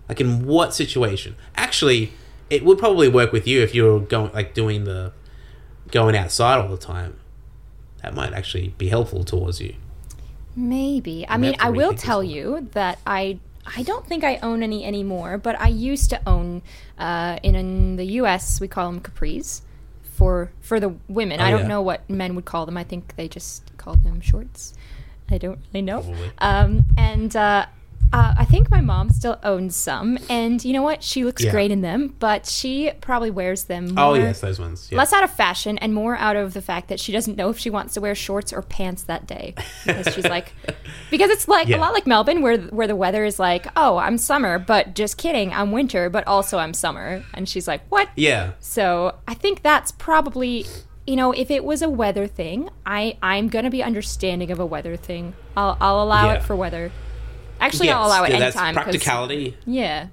Like in what situation? Actually, it would probably work with you if you're going like doing the going outside all the time. That might actually be helpful towards you. Maybe. I mean, I will tell one. you that I I don't think I own any anymore, but I used to own uh, in, in the U.S. we call them capris for for the women. Oh, I don't yeah. know what men would call them. I think they just call them shorts. I don't really know. Um, and uh, uh, I think my mom still owns some, and you know what? She looks Yeah. great in them, but she probably wears them. More, Oh yes, those ones. Yeah. less out of fashion and more out of the fact that she doesn't know if she wants to wear shorts or pants that day because she's like because it's like Yeah. a lot like Melbourne where where the weather is like oh I'm summer but just kidding I'm winter but also I'm summer and she's like what yeah. so I think that's probably you know if it was a weather thing I I'm gonna be understanding of a weather thing I'll I'll allow Yeah. it for weather actually Yes, I'll allow it yeah, that's anytime 'cause- practicality. yeah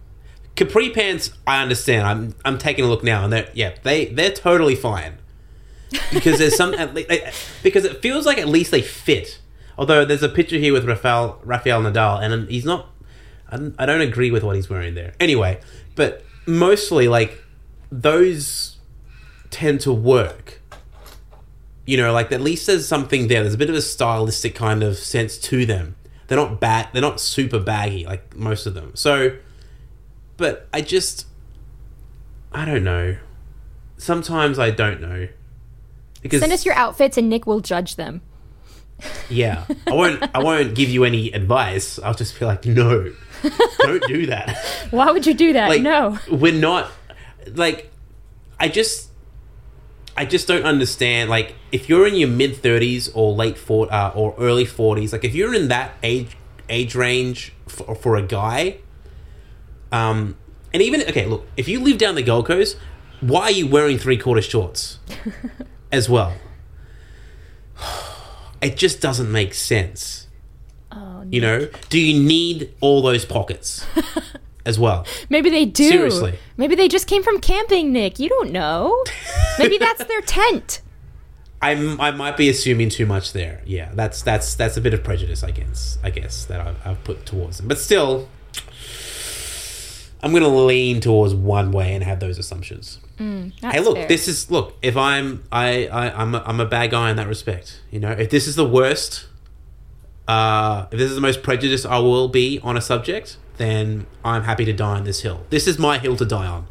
Capri pants, I understand. I'm I'm taking a look now, and they're yeah, they they're totally fine because there's some at le- because it feels like at least they fit. Although there's a picture here with Rafael Rafael Nadal, and he's not. I don't, I don't agree with what he's wearing there. Anyway, but mostly like those tend to work. You know, like at least there's something there. There's a bit of a stylistic kind of sense to them. They're not bad. They're not super baggy like most of them. So but I just I don't know. Sometimes I don't know. Because send us your outfits and Nick will judge them yeah, I won't I won't give you any advice. I'll just be like, "No. Don't do that." why would you do that Like no we're not like I just I just don't understand like if you're in your mid 30s or late 40 uh, or early 40s like if you're in that age age range for, for a guy um and even okay look if you live down the Gold Coast why are you wearing three quarter shorts as well? It just doesn't make sense. Oh you know do you need all those pockets as well Maybe they do. Seriously. Maybe they just came from camping, Nick. You don't know. Maybe that's their tent. I'm I might be assuming too much there. Yeah, that's that's that's a bit of prejudice, I guess. I guess that I've, I've put towards them, but still, I'm gonna lean towards one way and have those assumptions. That's hey, look, fair. this is look. If I'm I, I I'm a, I'm a bad guy in that respect. You know, if this is the worst, uh, if this is the most prejudiced I will be on a subject, then I'm happy to die on this hill. This is my hill to die on.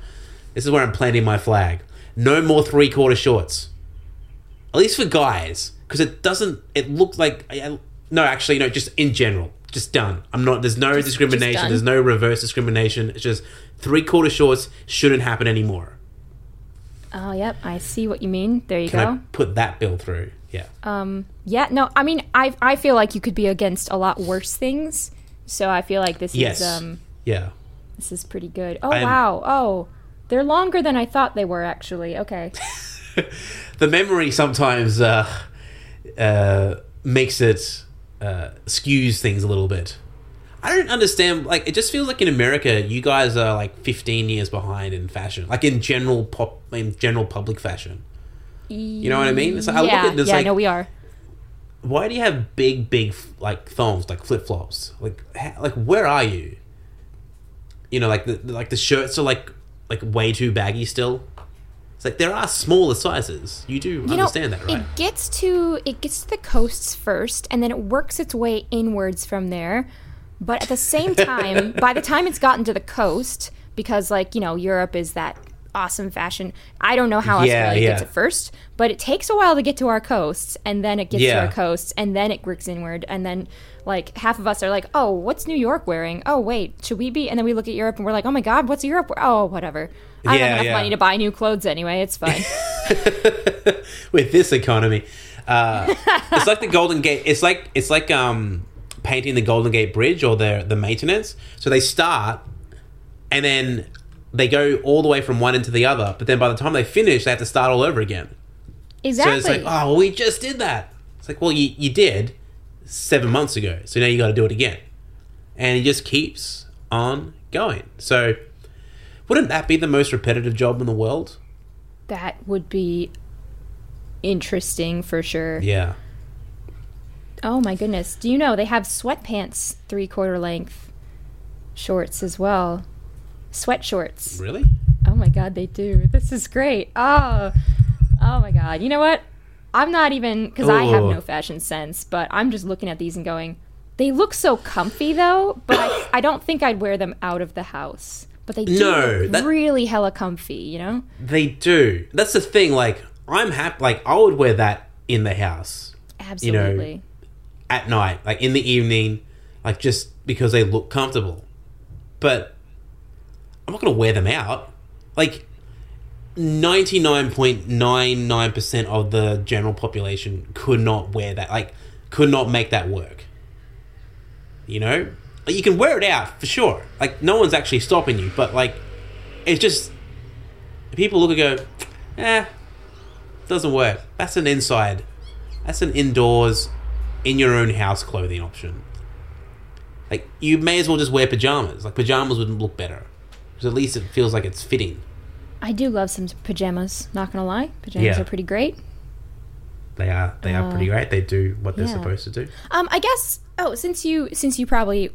This is where I'm planting my flag. No more three quarter shorts. At least for guys, because it doesn't. It looks like no, actually, no. Just in general, just done. I'm not. There's no discrimination. done. there's no reverse discrimination. It's just three quarter shorts shouldn't happen anymore. Oh, yep. I see what you mean. There you Can go. I put that bill through? Yeah. Um, yeah, no, I mean, I I feel like you could be against a lot worse things. So I feel like this yes. is um yeah. this is pretty good. Oh I'm- wow. Oh, they're longer than I thought they were actually. Okay. The memory sometimes uh, uh, makes it uh, skews things a little bit. I don't understand. Like, it just feels like in America, you guys are like 15 years behind in fashion, like in general pop, in general public fashion. You know what I mean? It's like, I look at it, it's yeah, like, no, we are. Why do you have big, big like thongs, like flip flops? Like, ha- like where are you? You know, like the like the shirts are like like way too baggy still. It's like there are smaller sizes. You do You know, understand that, right? it gets to it gets to the coasts first, and then it works its way inwards from there. But at the same time, by the time it's gotten to the coast, because like you know, Europe is that awesome fashion. I don't know how Yeah, Australia gets it first, but it takes a while to get to our coasts, and then it gets to our coasts, and then it works inward, and then like half of us are like, oh, what's New York wearing? Oh, wait, should we be? And then we look at Europe and we're like, oh my god, what's Europe? Oh, whatever. I don't have enough yeah. money to buy new clothes anyway. It's fine. with this economy. Uh, it's like the Golden Gate. It's like it's like um, painting the Golden Gate Bridge or the the maintenance. So they start, and then they go all the way from one end to the other. But then by the time they finish, they have to start all over again. exactly. So it's like, oh, well, we just did that. It's like, well, you you did seven months ago. So now you got to do it again, and it just keeps on going. So. Wouldn't that be the most repetitive job in the world? That would be interesting for sure. Yeah. Oh my goodness. Do you know they have sweatpants three quarter length shorts as well? Sweat shorts. Really? Oh my god, they do. This is great. Oh, oh my god. You know what? I'm not even because I have no fashion sense, but I'm just looking at these and going, they look so comfy though. But I, I don't think I'd wear them out of the house. But they do No, that- really hella comfy. You know? They do. That's the thing. Like, I'm happy. Like, I would wear that in the house Absolutely. at night, like in the evening, like just because they look comfortable. But I'm not going to wear them out. Like, 99.99% of the general population could not wear that. Like, could not make that work. You know? You can wear it out for sure. Like, no one's actually stopping you, but like, it's just people look and go, eh, doesn't work. That's an inside. That's an indoors, in your own house clothing option. Like you may as well just wear pajamas. Like pajamas would look better, because at least it feels like it's fitting. I do love some pajamas. Not gonna lie, pajamas Yeah. are pretty great. They are they are pretty great. They do what they're yeah. supposed to do. Um, I guess. Oh, since you since you probably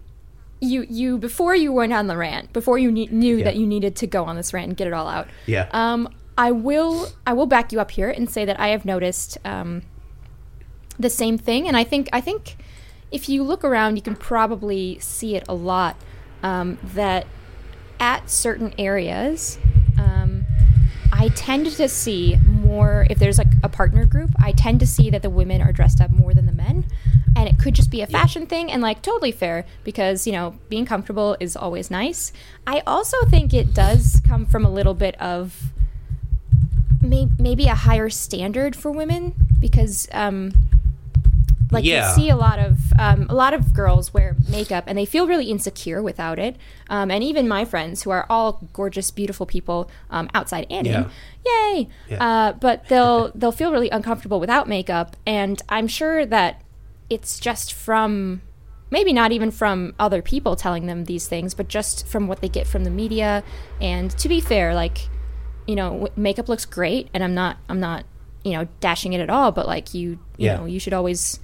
you you before you went on the rant, before you knew knew Yeah. that you needed to go on this rant and get it all out. Yeah. Um, I will I will back you up here and say that I have noticed um, the same thing, and I think I think if you look around, you can probably see it a lot. Um, that at certain areas, um, I tend to see more if there's like a partner group. I tend to see that the women are dressed up more than the men, and it could just be a fashion thing and like totally fair because you know being comfortable is always nice. I also think it does come from a little bit of may- maybe a higher standard for women because um, like Yeah. you see a lot of um, a lot of girls wear makeup and they feel really insecure without it um, and even my friends who are all gorgeous beautiful people um, outside and in yay Yeah. uh, but they'll they'll feel really uncomfortable without makeup and i'm sure that it's just from maybe not even from other people telling them these things but just from what they get from the media and to be fair like you know makeup looks great and i'm not i'm not you know dashing it at all but like you you Yeah. know you should always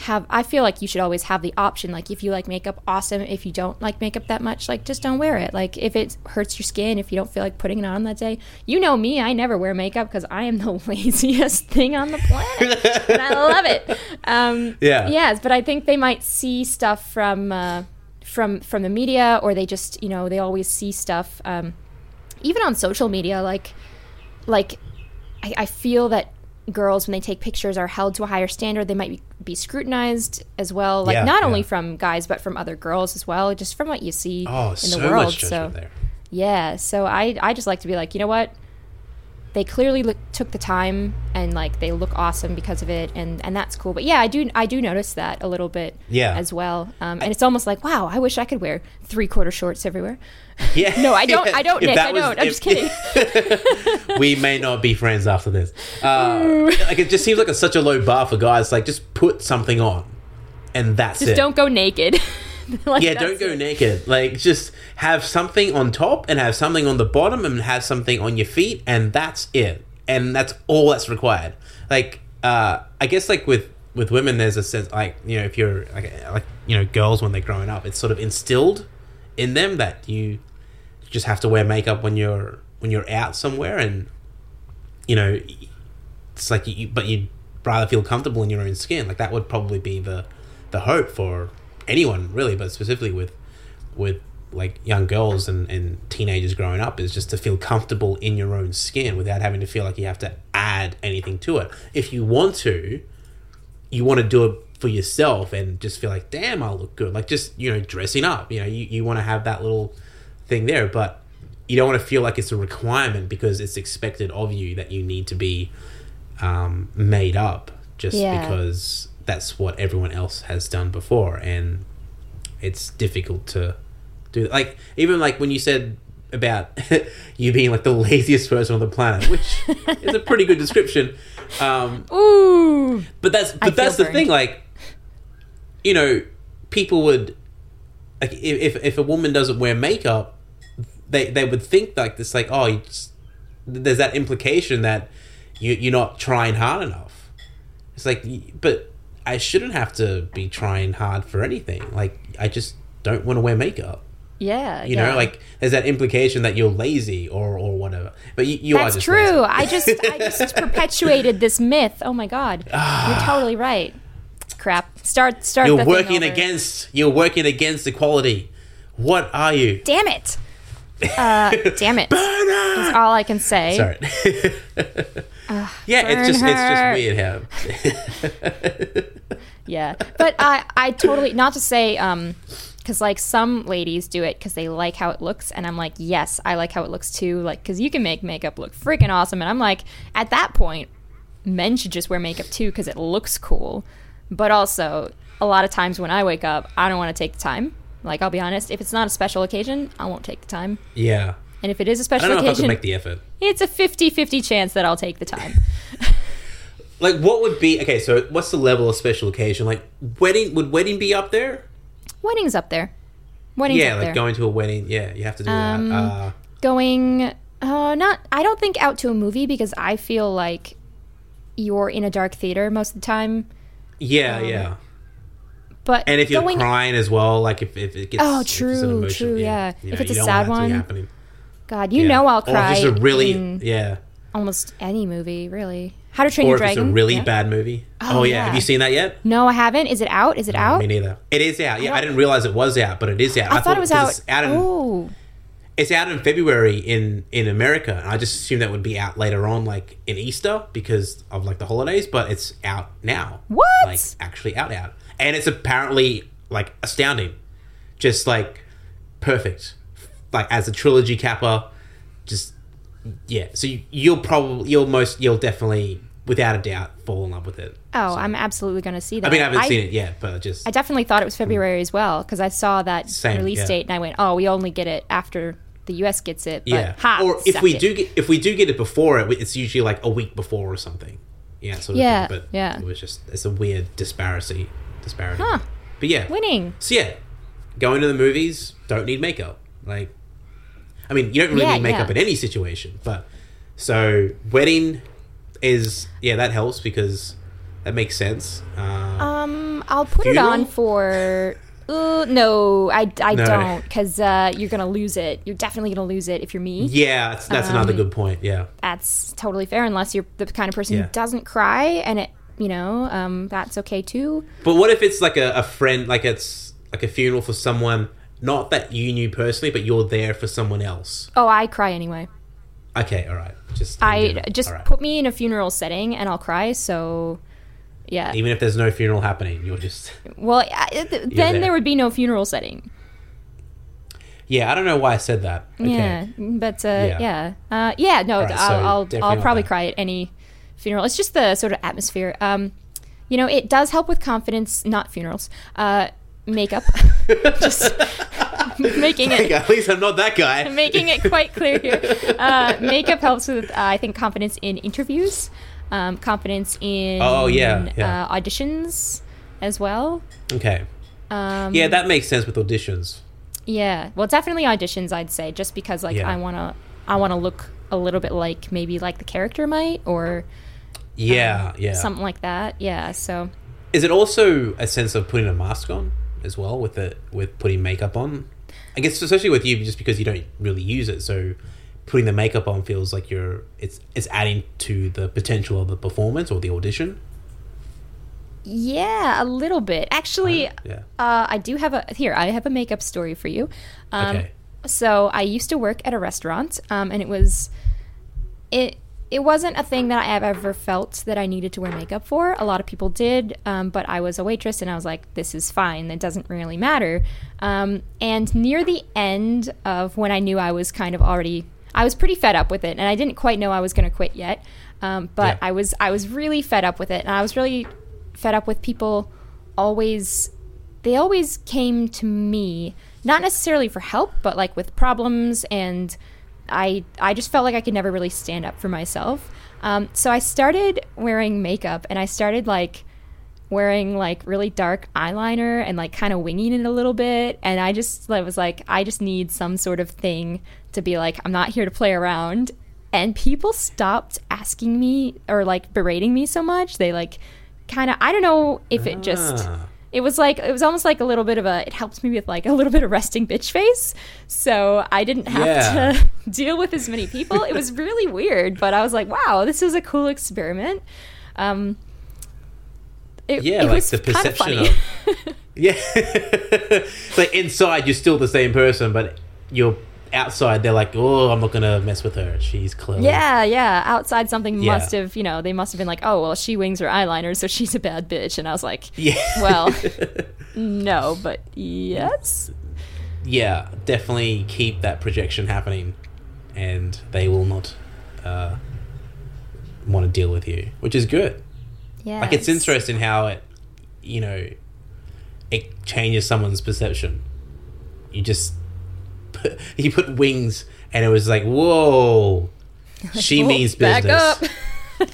have I feel like you should always have the option like if you like makeup awesome. If you don't like makeup that much like just don't wear it. Like if it hurts your skin if you don't feel like putting it on that day you know me I never wear makeup cuz I am the laziest thing on the planet and I love it. Um Yeah. yes but I think they might see stuff from uh from from the media or they just you know they always see stuff um even on social media like like I, I feel that girls when they take pictures are held to a higher standard. They might be, be scrutinized as well like Yeah, not only from guys but from other girls as well just from what you see Oh, in so the world so yeah so i i just like to be like you know what they clearly look, took the time and like they look awesome because of it and and that's cool but yeah i do i do notice that a little bit Yeah. as well um, and it's almost like wow i wish i could wear three quarter shorts everywhere Yeah. no i don't i don't If nick i was- don't i'm just kidding we may not be friends after this. Uh, like it just seems like it's such a low bar for guys. Like just put something on, and that's just it. don't go naked Like, yeah, don't go it. naked. Like just have something on top and have something on the bottom and have something on your feet, and that's it. And that's all that's required. Like uh, I guess like with with women, there's a sense like you know if you're like like you know girls when they're growing up, it's sort of instilled in them that you just have to wear makeup when you're when you're out somewhere and you know it's like you but you'd rather feel comfortable in your own skin like that would probably be the the hope for anyone really but specifically with with like young girls and, and teenagers growing up is just to feel comfortable in your own skin without having to feel like you have to add anything to it if you want to you want to do it for yourself and just feel like damn i look good like just you know dressing up you know you, you want to have that little thing there but you don't want to feel like it's a requirement because it's expected of you that you need to be um, made up just Yeah. because that's what everyone else has done before and it's difficult to do like even like when you said about you being like the laziest person on the planet which is a pretty good description um, Ooh. but that's but feel that's the burned. thing. Like, you know, people would like if if- if a woman doesn't wear makeup, they they would think like this. Like, oh, you just, there's that implication that you you're not trying hard enough. It's like, but I shouldn't have to be trying hard for anything. Like, I just don't want to wear makeup. Yeah. You yeah. know, like there's that implication that you're lazy or or whatever. But you, you are That's just true. I just I just perpetuated this myth. Oh my god. Ah. You're totally right. Crap. Start start You're working against you're working against equality. What are you? Damn it. Uh, damn it. That's all I can say. Sorry. yeah, it's just burn it's her. just weird how Yeah. But I I totally not to say um cuz like some ladies do it cuz they like how it looks and I'm like, "Yes, I like how it looks too." Like cuz you can make makeup look freaking awesome and I'm like, at that point, men should just wear makeup too cuz it looks cool. But also, a lot of times when I wake up, I don't want to take the time. Like I'll be honest, if it's not a special occasion, I won't take the time. Yeah. And if it is a special don't know if I could occasion, make the effort. it's a 50-50 chance that I'll take the time. Like what would be okay, so what's the level of special occasion? Like wedding would wedding be up there? Wedding's up there. Wedding's up there. yeah, up like there. going to a wedding. Yeah, you have to do Um, that. Uh, going uh not I don't think out to a movie because I feel like you're in a dark theater most of the time. yeah, um, yeah. But And if you're going crying as well, like if, if it gets Oh, it's true, emotion, true, yeah. you If it's a sad want that to be one. God, you Yeah. know I'll Or cry if it's a really yeah. almost any movie, really. How to Train Or Your if it's Dragon. a really yeah. bad movie. Oh, Oh, yeah. Have you seen that yet? No, I haven't. Is it out? Is it out? Me neither. It is out. Yeah, I, don't- didn't realize it was out, but it is out. I, thought it was out. It's out in, oh, it's out in February in in America, and I just assumed that would be out later on, like in Easter, because of like the holidays. But it's out now. What? Like actually out out, and it's apparently like astounding, just like perfect, like as a trilogy capper. Just yeah. So you, you'll probably you'll most you'll definitely without a doubt fall in love with it. oh, So- I'm absolutely going to see that. I mean, I haven't seen it yet, but just I definitely thought it was mm. February as well because I saw that Same, release yeah. date and I went, "Oh, we only get it after the U.S. gets it." But, yeah. ha, or if we it. do get if we do get it before it, it's usually like a week before or something. Yeah, sort of Yeah, thing. But yeah. it was just it's a weird disparity. Disparity. Huh. But yeah. winning. So yeah, going to the movies don't need makeup. Like, I mean, you don't really Yeah, need makeup yeah. in any situation. But so wedding is yeah that helps because that makes sense. Uh, Um, I'll put it on for. Uh, no, I, I No. don't, because uh, you're gonna lose it. You're definitely gonna lose it if you're me. Yeah, that's, that's another Um, good point. Yeah. That's totally fair, unless you're the kind of person Yeah. who doesn't cry, and it, you know, um, that's okay too. But what if it's like a, a friend, like it's like a funeral for someone, not that you knew personally, but you're there for someone else? Oh, I cry anyway. Okay, all right. Just I just right. put me in a funeral setting, and I'll cry. So, yeah. even if there's no funeral happening, you'll just Well, I, th- then there. there would be no funeral setting. yeah. I don't know why I said that. Okay. Yeah, but uh, Yeah. yeah, uh, yeah. No, Alright, so I'll I'll, I'll probably that. cry at any funeral. It's just the sort of atmosphere. Um, you know, it does help with confidence. Not funerals. Uh, makeup. just making it at least I'm not that guy. making it quite clear here. Uh, makeup helps with, uh, I think, confidence in interviews, um, confidence in Oh, yeah, yeah. Uh, auditions as well. Okay. Um, Yeah, that makes sense with auditions. Yeah, well, definitely auditions. I'd say just because like Yeah. I wanna, I wanna look a little bit like maybe like the character might or Yeah, yeah. something like that. Yeah. So Is it also a sense of putting a mask on as well with the with putting makeup on? I guess especially with you, just because you don't really use it, so putting the makeup on feels like you're it's it's adding to the potential of the performance or the audition. yeah, a little bit actually. Yeah. Uh, I do have a here. I have a makeup story for you. Um, Okay. So I used to work at a restaurant, um, and it was it it wasn't a thing that I have ever felt that I needed to wear makeup for. A lot of people did, um, but I was a waitress, and I was like, "This is fine. It doesn't really matter." Um, and near the end of when I knew I was kind of already, I was pretty fed up with it, and I didn't quite know I was going to quit yet. Um, but Yeah. I was I was really fed up with it, and I was really fed up with people always they always came to me not necessarily for help but like with problems and i i just felt like i could never really stand up for myself. Um, so i started wearing makeup and i started like wearing like really dark eyeliner and like kind of winging it a little bit. And i just like, was like i just need some sort of thing to be like i'm not here to play around. And people stopped asking me or like berating me so much. They like kind of i don't know if it just Ah. It was like it was almost like a little bit of a it helped me with like a little bit of resting bitch face so i didn't have Yeah. to deal with as many people it was really weird but i was like wow this is a cool experiment um it, Yeah, it like was the of perception funny of- Yeah. like inside you're still the same person, but you're outside they're like, "Oh, I'm not going to mess with her. She's clearly yeah yeah outside something Yeah. must have you know they must have been like oh well she wings her eyeliner so she's a bad bitch and i was like Yeah. well no but yes yeah, definitely keep that projection happening, and they will not uh, want to deal with you, which is good. yeah Like it's interesting how it, you know, it changes someone's perception. You just put, you put wings, and it was like, whoa, she means back business. up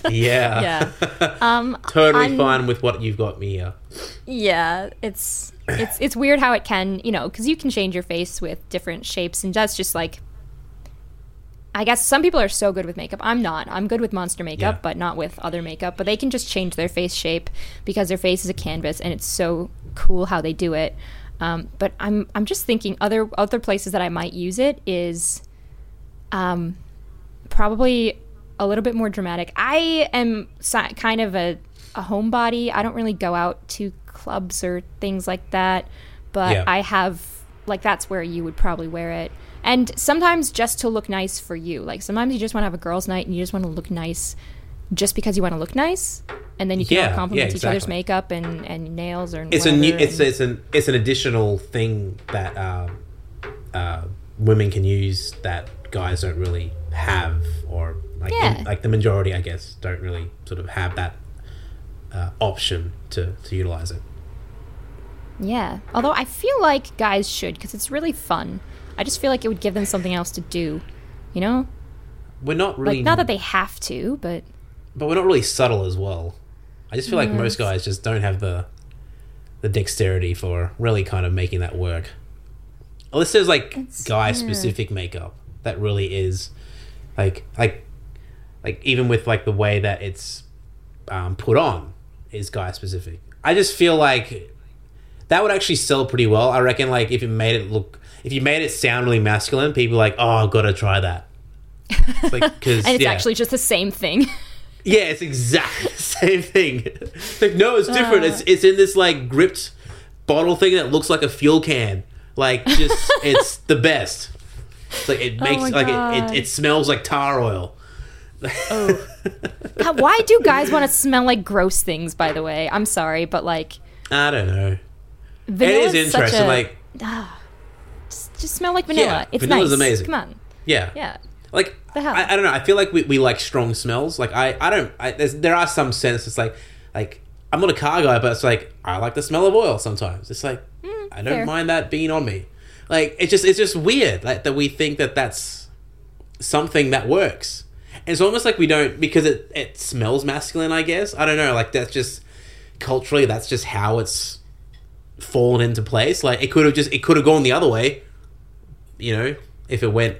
Yeah, yeah um totally I'm- fine with what you've got me here. Yeah, it's it's it's weird how it can, you know, because you can change your face with different shapes, and that's just like. I guess some people are so good with makeup. I'm not. I'm good with monster makeup, Yeah. but not with other makeup. But they can just change their face shape because their face is a canvas, and it's so cool how they do it. Um, but I'm I'm just thinking other other places that I might use it is, um, probably a little bit more dramatic. I am si- kind of a, a homebody. I don't really go out to clubs or things like that, but Yeah. I have like that's where you would probably wear it. And sometimes just to look nice for you. Like sometimes you just want to have a girls' night and you just want to look nice just because you want to look nice. And then you can Yeah, compliment yeah, each other's makeup and, and nails or It's a new. It's it's an it's an additional thing that um, uh, women can use that guys don't really have, or like Yeah. like the majority, I guess, don't really sort of have that uh, option to to utilize it. Yeah. Although I feel like guys should because it's really fun. I just feel like it would give them something else to do. You know? We're not really Like not that they have to, but but we're not really subtle as well. I just feel like most guys just don't have the the dexterity for really kind of making that work. Unless there's like It's- guy yeah. specific makeup that really is like like like even with like the way that it's um, put on, is guy specific. I just feel like that would actually sell pretty well. I reckon like if you made it look if you made it sound really masculine, people are like, "Oh, I've got to try that." It's like and it's yeah. actually just the same thing. Yeah, it's exactly the same thing. Like, no, it's different. Uh. it's it's in this like gripped bottle thing that looks like a fuel can. Like just it's the best. It's like it makes Oh like it, it, it smells like tar oil. oh. God, why do guys want to smell like gross things? By the way, I'm sorry, but like I don't know. vanilla it is such interesting. a- like just, just smell like vanilla. Yeah, it's vanilla's nice. amazing. Come on, yeah, yeah. Like The hell? I, I don't know. I feel like we, we like strong smells. Like I I don't. I, there's, there are some scents. It's like like I'm not a car guy, but it's like I like the smell of oil sometimes. It's like I don't Mm, fair. mind that being on me. Like it's just it's just weird like that we think that that's something that works. And it's almost like we don't because it it smells masculine. I guess I don't know. Like that's just culturally that's just how it's fallen into place. Like it could have just it could have gone the other way. You know, if it went,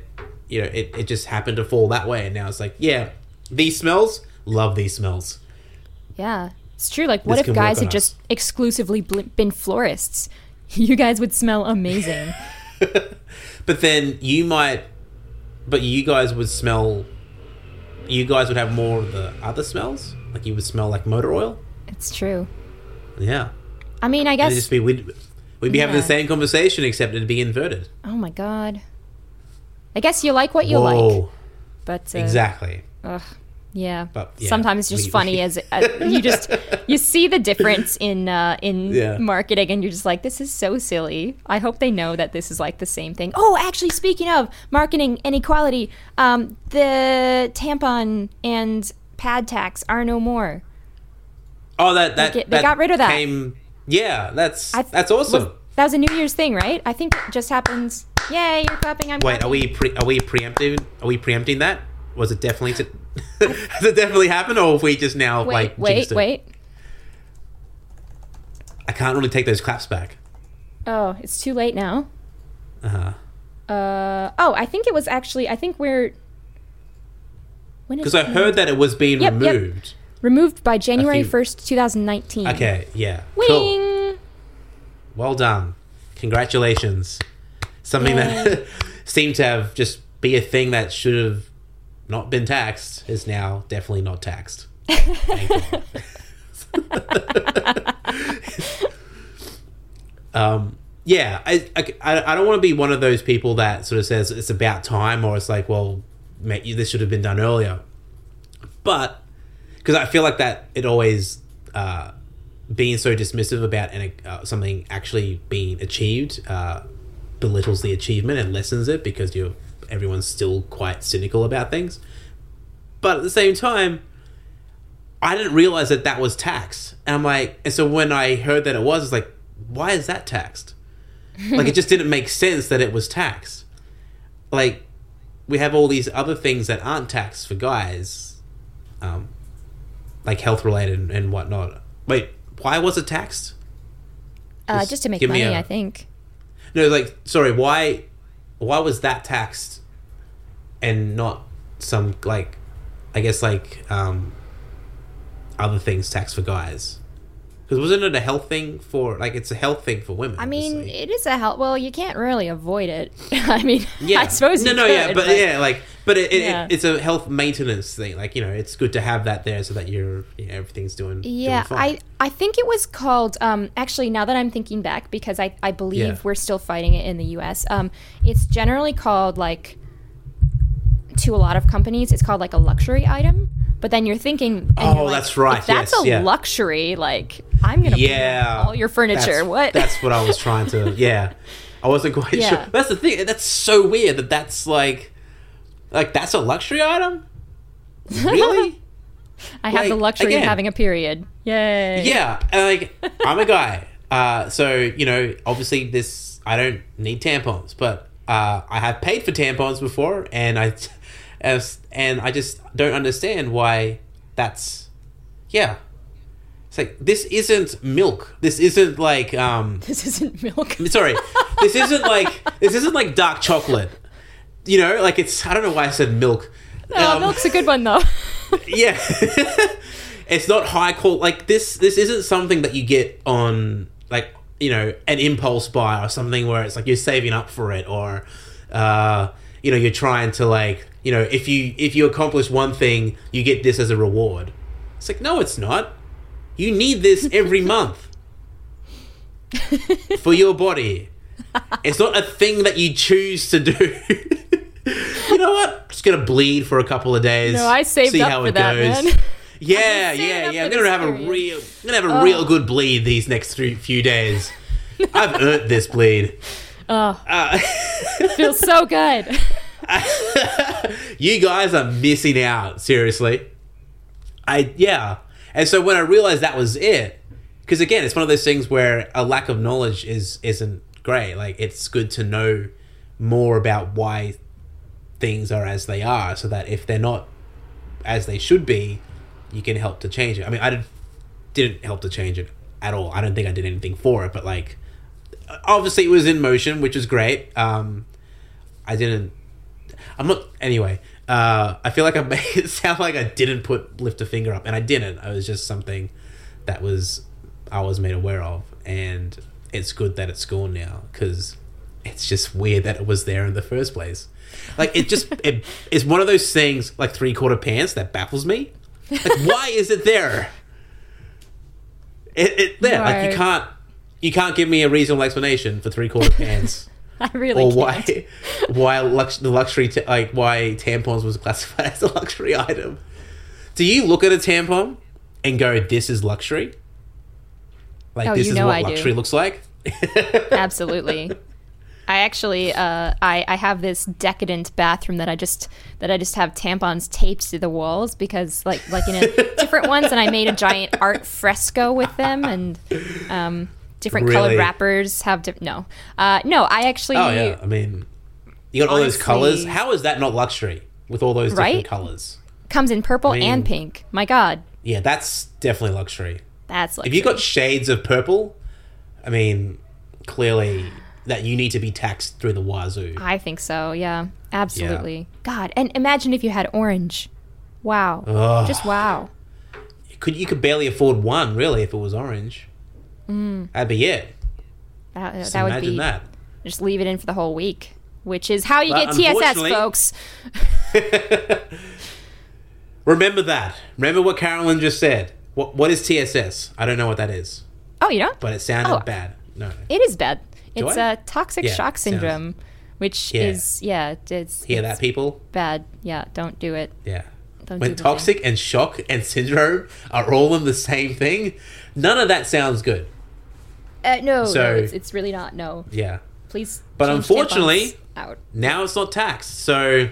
you know, it, it just happened to fall that way, and now it's like, yeah, these smells, love these smells. Yeah, it's true. Like, what This if guys had just exclusively bl- been florists? You guys would smell amazing. But then you might, but you guys would smell. You guys would have more of the other smells. Like you would smell like motor oil. it's true. Yeah, I mean, I guess. it'd just be we'd, we'd be having the same conversation except it'd be inverted. oh my god. I guess you like what you like, Whoa, but uh, exactly. Ugh, yeah. But, yeah, Sometimes it's just funny as, as you just you see the difference in uh, in Yeah. marketing, and you're just like, this is so silly. I hope they know that this is like the same thing. Oh, actually, speaking of marketing inequality, um, the tampon and pad tax are no more. Oh, that that get- they got rid of that. Came, yeah, that's th- that's awesome. was- that was a New Year's thing, right? I think it just happens. Yay, you're clapping. I'm Wait, are we pre- are we preempting? Are we preempting that? Was it definitely? To- Has it definitely happened, or have we just now Wait, like wait, wait. I can't really take those claps back. Oh, it's too late now. Uh huh. Uh oh, I think it was actually. I think we're. When is Because I heard that it was being Yep, yep. removed. removed by January first, two thousand nineteen. Okay, yeah, Wing. cool. Well done. Congratulations. Something that seemed to have just be a thing that should have not been taxed is now definitely not taxed. Um, yeah, I, I, I don't want to be one of those people that sort of says it's about time or it's like, well, mate, you- this should have been done earlier. But because I feel like that it always uh, being so dismissive about an, uh, something actually being achieved uh, belittles the achievement and lessens it because you everyone's still quite cynical about things. But at the same time, I didn't realize that that was tax. And I'm like, and so when I heard that it was, it's like, why is that taxed? like, it just didn't make sense that it was taxed. Like, we have all these other things that aren't taxed for guys, um, like health related and, and whatnot. Wait, why was it taxed? Uh, Just just to make money, a- I think. No, like, sorry, why, why was that taxed, and not some like, I guess like um, other things taxed for guys? Because wasn't it a health thing for like it's a health thing for women? I mean, obviously. it is a health. Well, you can't really avoid it. I mean, yeah, I suppose no, no, could, yeah, but, yeah, like, but it, it, Yeah. it, it's a health maintenance thing. Like, you know, it's good to have that there so that you're, you know, everything's doing. Yeah, doing. I I think it was called. Um, actually, now that I'm thinking back, because I I believe Yeah. we're still fighting it in the U.S. Um, it's generally called like to a lot of companies, it's called like a luxury item. But then you're thinking, Oh, you're like, that's right, that's yes, a yeah. luxury, like I'm gonna yeah, all your furniture. That's, what? That's what I was trying to. Yeah, I wasn't quite Yeah. sure. That's the thing. That's so weird that that's like, like that's a luxury item. Really? I have the luxury again- of having a period. Yay! yeah. And like, I'm a guy, uh, so you know, obviously this I don't need tampons, but uh, I have paid for tampons before, and I, as and I just don't understand why that's, yeah. It's like this isn't milk. This isn't like um This isn't milk. sorry this isn't like this isn't like dark chocolate you know like it's i don't know why i said milk Oh, Um, milk's a good one though. yeah it's not high quality. Like this, this isn't something that you get on like you know an impulse buy or something where it's like you're saving up for it or uh, you know you're trying to like you know if you if you accomplish one thing you get this as a reward. It's like no, it's not. You need this every month for your body. It's not a thing that you choose to do. you know what? Just gonna bleed for a couple of days. No, I saved see up how for it that, goes. man. Yeah, yeah, yeah. I'm gonna have a real, I'm gonna have a real good bleed these next three, few days. I've earned this bleed. Oh, Uh, feels so good. you guys are missing out. Seriously, I yeah. And so when I realized that was it, because again, it's one of those things where a lack of knowledge is isn't great. Like it's good to know more about why things are as they are, so that if they're not as they should be, you can help to change it. I mean, I did, didn't help to change it at all. I don't think I did anything for it, but like obviously it was in motion, which was great. Um, I didn't. I'm not. Anyway, uh, I feel like I made it sound like I didn't put lift a finger up, and I didn't. It was just something that was I was made aware of, and it's good that it's gone now because it's just weird that it was there in the first place. Like it just it is one of those things like three quarter pants that baffles me. Like why is it there? It, it there like you can't you can't give me a reasonable explanation for three quarter pants I really or can't. why why lux, the luxury ta- like why tampons was classified as a luxury item. Do you look at a tampon and go, "This is luxury"? Like Oh, this is what I do. luxury looks like. Absolutely. I actually, uh, I, I have this decadent bathroom that I just that I just have tampons taped to the walls because like like in a, different ones, and I made a giant art fresco with them, and um, different Really? colored wrappers have different. No, uh, no, I actually Oh yeah, I mean, you got all those colors. How is that not luxury with all those different Right? colors? comes in purple I mean- and pink. My God, Yeah, that's definitely luxury. that's like If you got shades of purple, I mean, clearly that you need to be taxed through the wazoo. I think so. Yeah, absolutely. God, and imagine if you had orange. Wow, Ugh. just wow. You could you could barely afford one really if it was orange. Mm. That'd be it. That, uh, Just that would imagine be that. just leave it in for the whole week, which is how you But get TSS, folks. Remember that. Remember what Carolyn just said. What what is TSS? I don't know what that is, Oh, you don't? but it sounded Oh. bad. No. It is bad. Do It's I? a toxic Yeah, shock sounds- syndrome, which Yeah. is yeah, it's Hear that, people? bad. Yeah, don't do it. Yeah. Don't when toxic and shock and syndrome are all in the same thing, none of that sounds good. Uh, no, So- no, it's, it's really not. No, Yeah. please. But unfortunately- out. Now it's not taxed, so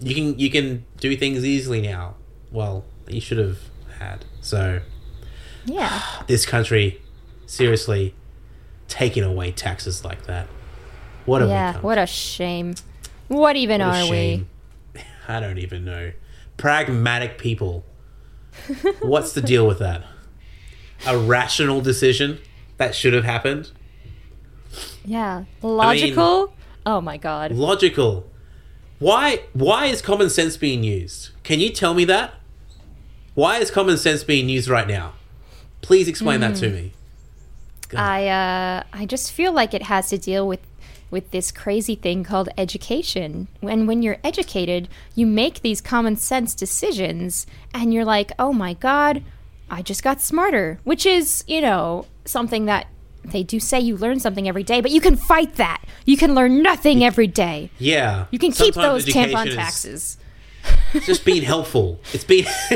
you can you can do things easily now. Well, you should have had. So Yeah, this country, seriously, taking away taxes like that. What we yeah. What a shame. What even What a are we? I don't even know. Pragmatic people. What's the deal with that? A rational decision that should have happened? Yeah, logical. oh my god. Logical. Why why is common sense being used? Can you tell me that? Why is common sense being used right now? Please explain that Hmm. to me. God. I uh, I just feel like it has to deal with with this crazy thing called education. When when you're educated, you make these common sense decisions, and you're like, oh my god, I just got smarter. Which is, you know, something that they do say you learn something every day, but you can fight that. You can learn nothing every day. yeah. You can keep those tampon taxes. it's just being helpful. It's being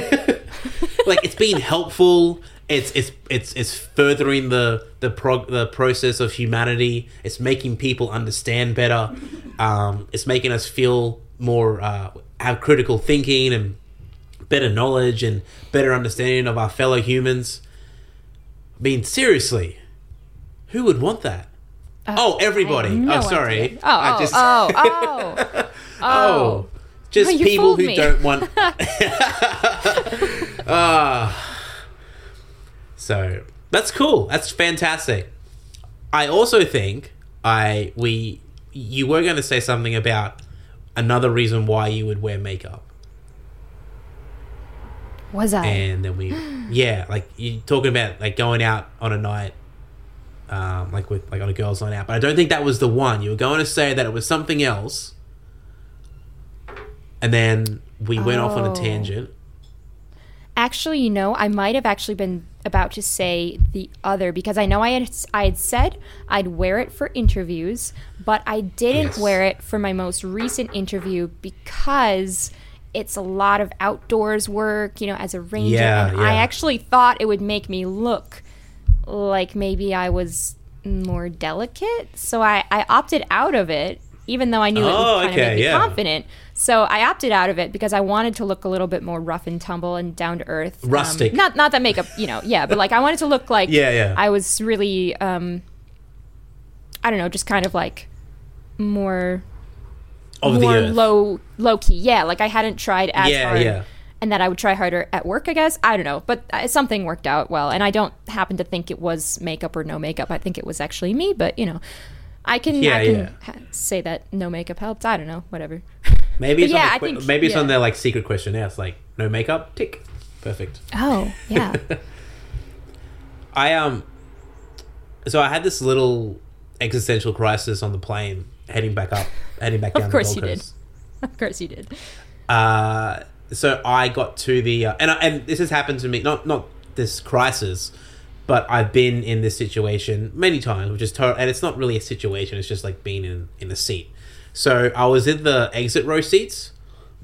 like it's being helpful. It's it's it's it's furthering the the prog- the process of humanity. It's making people understand better. Um, it's making us feel more uh, have critical thinking and better knowledge and better understanding of our fellow humans. I mean, seriously, who would want that? oh, everybody. Uh, I have no oh, sorry. idea. Oh, I oh, just- oh, oh, Oh, just Oh, people who me. don't want. Ah. so that's cool. That's fantastic. I also think I we you were going to say something about another reason why you would wear makeup. Was I? and then we yeah like you talking about like going out on a night um like with like on a girls night out but i don't think that was the one you were going to say that it was something else and then we went off on a Oh. tangent Actually, you know, I might have actually been about to say the other because I know I had I had said I'd wear it for interviews, but I didn't Yes. wear it for my most recent interview because it's a lot of outdoors work, you know, as a ranger. Yeah, and I actually thought it would make me look like maybe I was more delicate. So I, I opted out of it, even though I knew it Oh, would kind okay, of make me yeah. confident. So I opted out of it because I wanted to look a little bit more rough and tumble and down to earth. Um, Rustic. not not that makeup, you know, yeah, but like I wanted to look like Yeah, yeah. I was really um I don't know, just kind of like more of the more low low key. Yeah, like I hadn't tried as Yeah, hard. yeah. And that I would try harder at work, I guess. I don't know, but uh, something worked out well, and I don't happen to think it was makeup or no makeup. I think it was actually me, but you know, I can Yeah, I can yeah. ha- say that no makeup helped. I don't know, whatever. maybe it's But on yeah, the I think- maybe it's on their like secret questionnaire it's like no makeup tick perfect Oh yeah, I um so I had this little existential crisis on the plane heading back up heading back down Of course you did. Of course you did. Uh so I got to the uh, and I, and this has happened to me not not this crisis but I've been in this situation many times which is to- and it's not really a situation it's just like being in in a seat. So I was in the exit row seats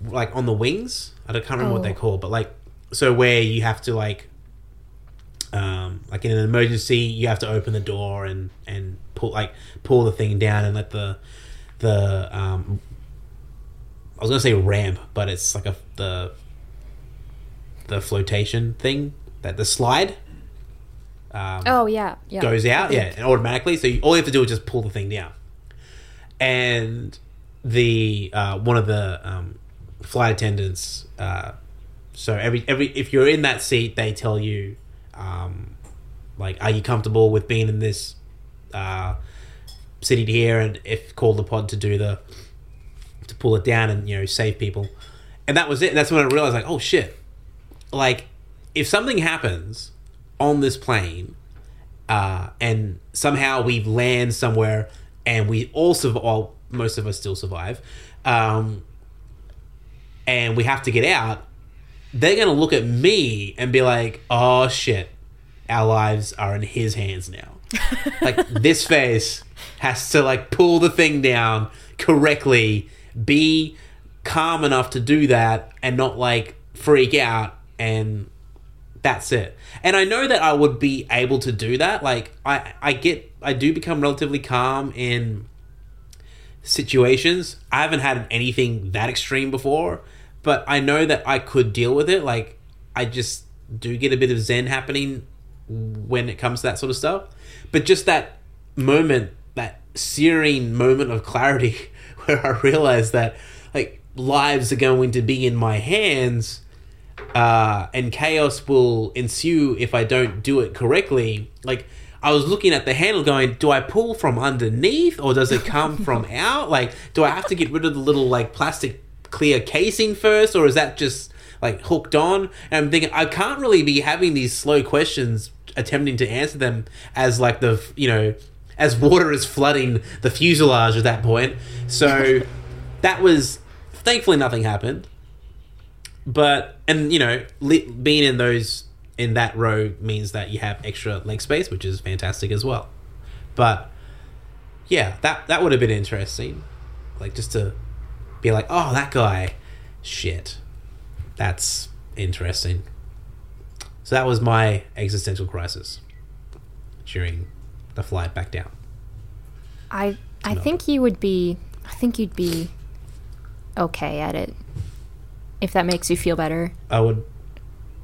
like on the wings. I don't- can't remember what Oh. they're called but like so where you have to like um, like in an emergency, you have to open the door and and pull like pull the thing down and let the the um, I was gonna say ramp, but it's like a the the flotation thing that the slide um, Oh yeah, yeah. goes out, yeah, and automatically. So you, all you have to do is just pull the thing down. And the uh, one of the um, flight attendants, uh, so every every if you're in that seat, they tell you, um, like, are you comfortable with being in this uh, city here, and if call the pod to do the to pull it down and you know save people, and that was it. And that's when I realized, like, oh shit, like if something happens on this plane uh, and somehow we land somewhere and we all survive, well, most of us still survive, um, and we have to get out, they're going to look at me and be like, oh shit, our lives are in his hands now. like this face has to like pull the thing down correctly, be calm enough to do that and not like freak out and that's it. And I know that I would be able to do that. Like I I get I do become relatively calm in situations. I haven't had anything that extreme before, but I know that I could deal with it. Like I just do get a bit of zen happening when it comes to that sort of stuff. But just that moment, that searing moment of clarity where I realize that like lives are going to be in my hands uh, and chaos will ensue if I don't do it correctly. Like I was looking at the handle, going, "Do I pull from underneath, or does it come from out? Like, do I have to get rid of the little like plastic clear casing first, or is that just like hooked on?" And I'm thinking, I can't really be having these slow questions, attempting to answer them as like the you know as water is flooding the fuselage at that point. So that was thankfully nothing happened but and you know li- being in those in that row means that you have extra leg space which is fantastic as well but yeah that that would have been interesting like just to be like oh that guy shit that's interesting so that was my existential crisis during the flight back down I I think you would be I think you'd be okay at it. If that makes you feel better. i would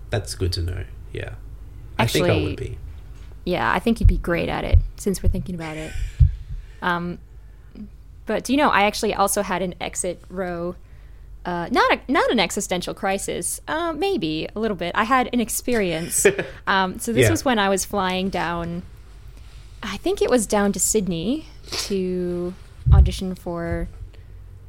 that's good to know yeah i think i would be Yeah, I think you'd be great at it since we're thinking about it. Um but do you know I actually also had an exit row uh, not a, not an existential crisis, uh, maybe a little bit. I had an experience. um, so this Yeah. was when I was flying down. I think it was down to Sydney to audition for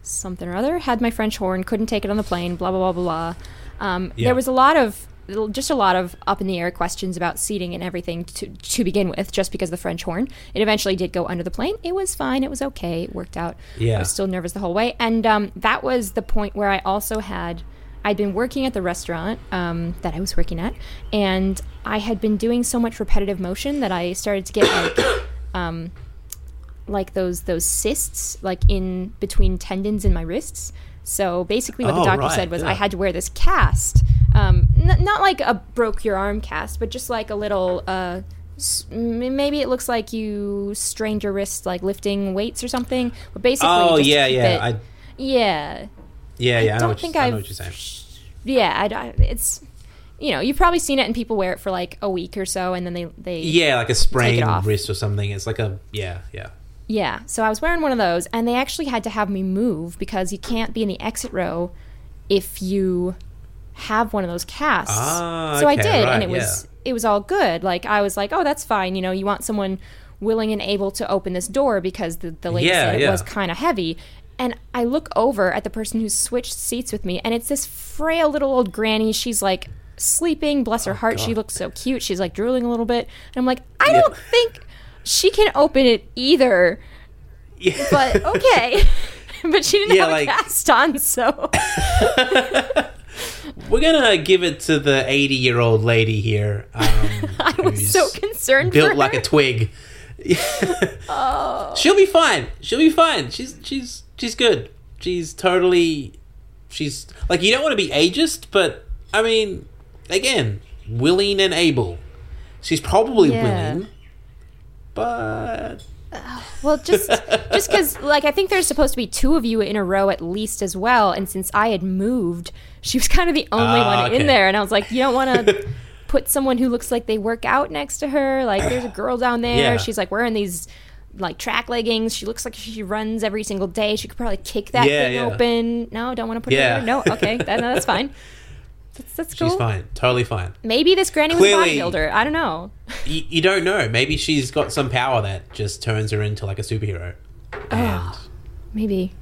something or other. Had my French horn, couldn't take it on the plane. Blah blah blah blah blah. Um, Yeah. There was a lot of just a lot of up in the air questions about seating and everything to, to begin with, just because of the French horn. It eventually did go under the plane. It was fine. It was okay. It worked out. Yeah. I was still nervous the whole way. And um, that was the point where I also had, I'd been working at the restaurant um, that I was working at, and I had been doing so much repetitive motion that I started to get like, um, like those those cysts like in between tendons in my wrists. So basically, what Oh, the doctor right, said was I had to wear this cast, um, n- not like a broke your arm cast, but just like a little. Uh, s- maybe it looks like you strained your wrist like lifting weights or something. But basically, Oh yeah, yeah, I yeah, yeah yeah. I, know don't think I know what you're saying. Yeah, I, I- it's you know you've probably seen it and people wear it for like a week or so and then they they Yeah, like a sprained wrist or something. It's like a yeah, yeah. Yeah, so I was wearing one of those, and they actually had to have me move because you can't be in the exit row if you have one of those casts. Ah, so I did, right, and it was it was all good. Like I was like, oh, that's fine. You know, you want someone willing and able to open this door because the, the lady Yeah, said it yeah. was kind of heavy. And I look over at the person who switched seats with me, and it's this frail little old granny. She's like sleeping, bless her heart. She Oh, looks so cute. She's like drooling a little bit. And I'm like, I don't think she can open it either Yeah. but okay. but she didn't Yeah, have like- a cast on, so We're gonna give it to the 80 year old lady here. Um, I was so concerned. built like a twig. Oh. She'll be fine. She'll be fine. She's she's she's good. She's totally. She's like you don't want to be ageist, but I mean, again, willing and able. She's probably Yeah. willing, but Well, just just because, like, I think there's supposed to be two of you in a row at least as well. And since I had moved, she was kind of the only Ah, one okay. in there. And I was like, you don't want to put someone who looks like they work out next to her. Like, there's a girl down there. Yeah. She's like wearing these like track leggings. She looks like she runs every single day. She could probably kick that Yeah, thing yeah. open. No, don't want to put Yeah. her there. No, okay, that, no, that's fine. That's, that's cool. she's fine. Totally fine. Maybe this granny was Clearly- a bodybuilder. I don't know. You, you don't know. Maybe she's got some power that just turns her into like a superhero, ah, and Maybe.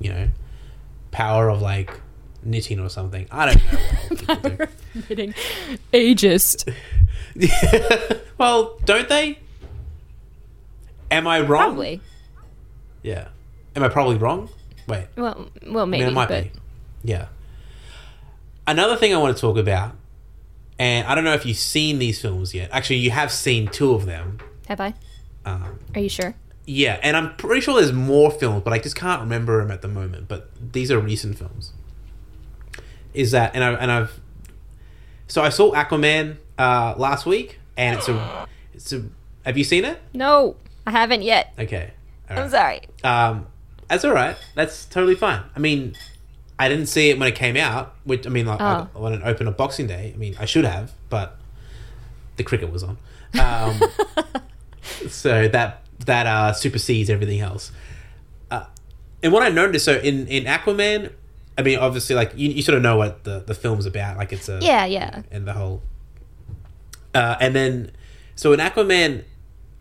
you know, power of like knitting or something. I don't know. People do. Kidding. Ageist. well, don't they? Am I wrong? Probably. Yeah. Am I probably wrong? Wait. Well, well, I maybe. mean, it might but be. Yeah. Another thing I want to talk about, and I don't know if you've seen these films yet. Actually, you have seen two of them. have I? Um, Are you sure? yeah, and I'm pretty sure there's more films, but I just can't remember them at the moment. But these are recent films. Is that and I and I've so I saw Aquaman uh, last week, and it's a it's a. Have you seen it? No, I haven't yet. Okay. All I'm sorry. Um, that's all right. That's totally fine. I mean, I didn't see it when it came out. Which I mean, like Oh. I, when it opened on Boxing Day. I mean, I should have, but the cricket was on. Um, so that that uh, supersedes everything else. Uh, and what I noticed, so in in Aquaman, I mean, obviously, like you, you sort of know what the the film's about. Like it's a Yeah, yeah. and the whole. Uh, and then, so in Aquaman,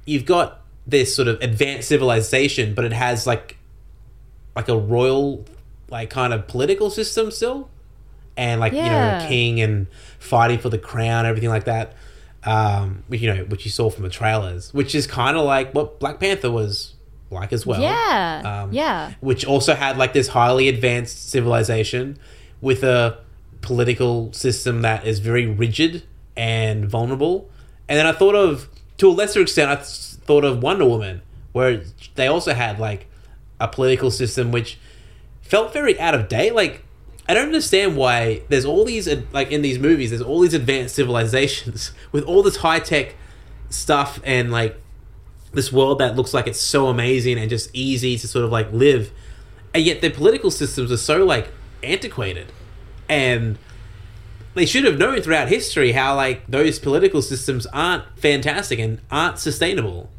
you've got this sort of advanced civilization, but it has like, like a royal, like kind of political system still, and like you know, king and fighting for the crown, everything like that. Um, which you know, which you saw from the trailers, which is kind of like what Black Panther was like as well. yeah, Um, yeah. which also had like this highly advanced civilization with a political system that is very rigid and vulnerable. And then I thought of, to a lesser extent, I th- thought of Wonder Woman, where they also had like a political system which felt very out of date. Like, I don't understand why there's all these, like in these movies, there's all these advanced civilizations with all this high tech stuff and like this world that looks like it's so amazing and just easy to sort of like live. And yet their political systems are so like antiquated. And they should have known throughout history how like those political systems aren't fantastic and aren't sustainable.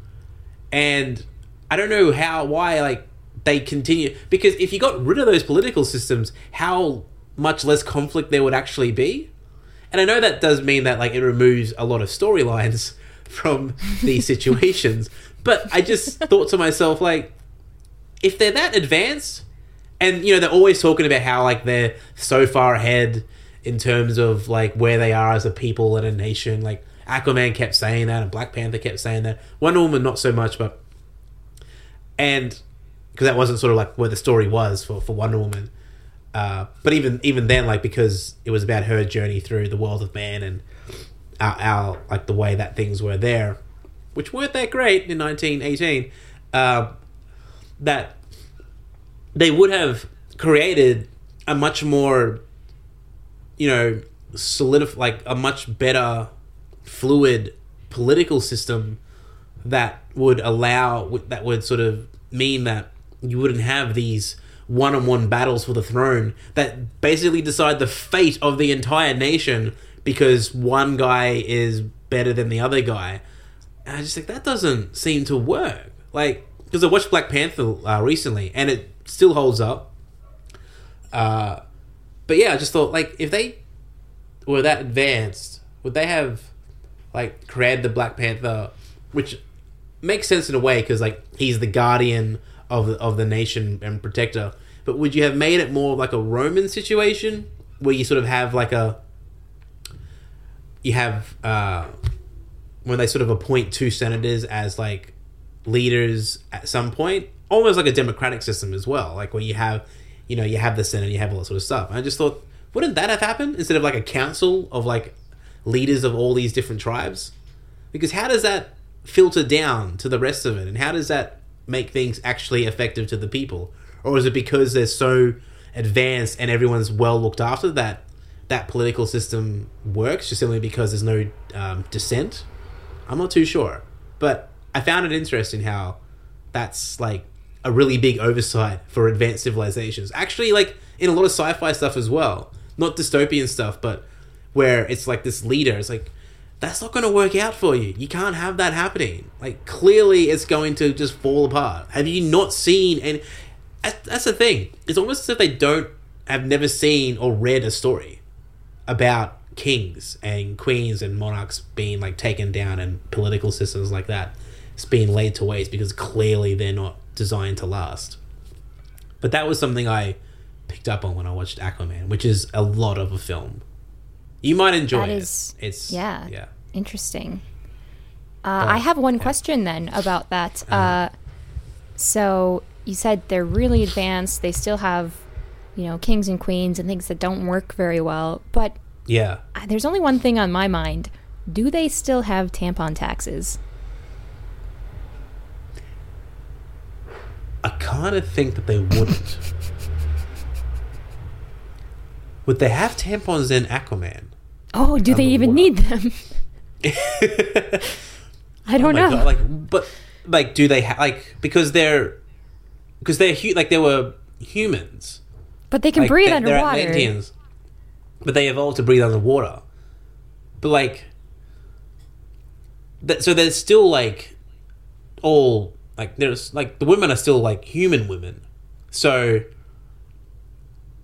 And i don't know how why like they continue because if you got rid of those political systems how much less conflict there would actually be and I know that does mean that like it removes a lot of storylines from these situations, but I just thought to myself like if they're that advanced and you know they're always talking about how like they're so far ahead in terms of like where they are as a people and a nation. Like Aquaman kept saying that, and Black Panther kept saying that. Wonder Woman not so much, but and because that wasn't sort of like where the story was for for Wonder Woman. Uh, but even even then, like because it was about her journey through the world of man and our, our like the way that things were there, which weren't that great in 1918. Uh, that they would have created a much more, you know, solidif- like a much better, fluid political system that would allow that would sort of mean that you wouldn't have these one-on-one battles for the throne that basically decide the fate of the entire nation because one guy is better than the other guy. And I just think that doesn't seem to work. Like because I watched Black Panther uh, recently and it still holds up. Uh, but yeah, I just thought like if they were that advanced, would they have like created the Black Panther, which makes sense in a way because like he's the guardian of of the nation and protector. But would you have made it more like a Roman situation where you sort of have like a you have uh, when they sort of appoint two senators as like leaders at some point, almost like a democratic system as well, like where you have you know you have the senate, you have all that sort of stuff. And I just thought, wouldn't that have happened instead of like a council of like leaders of all these different tribes? Because how does that filter down to the rest of it, and how does that make things actually effective to the people? Or is it because they're so advanced and everyone's well looked after that that political system works just simply because there's no um, dissent? I'm not too sure, but I found it interesting how that's like a really big oversight for advanced civilizations. Actually, like in a lot of sci-fi stuff as well, not dystopian stuff, but where it's like this leader. It's like that's not going to work out for you. You can't have that happening. Like clearly, it's going to just fall apart. Have you not seen? And that's the thing. It's almost as if they don't have never seen or read a story about kings and queens and monarchs being like taken down and political systems like that. It's being laid to waste because clearly they're not designed to last. But that was something I picked up on when I watched Aquaman, which is a lot of a film. You might enjoy That it. is- it's yeah. yeah. Interesting. Uh, I have one question then about that. Uh-huh. Uh, so you said they're really advanced. They still have, you know, kings and queens and things that don't work very well. But Yeah. uh, there's only one thing on my mind. Do they still have tampon taxes? I kind of think that they wouldn't. Would they have tampons in Aquaman? Oh, do they even need them? I don't Oh know. God, like, but like, do they ha- like because they're because they're hu- like they were humans. but they can like, breathe they- they're underwater. Atlanteans, but they evolved to breathe underwater. But like, that, so they're still like all like there's like the women are still like human women. So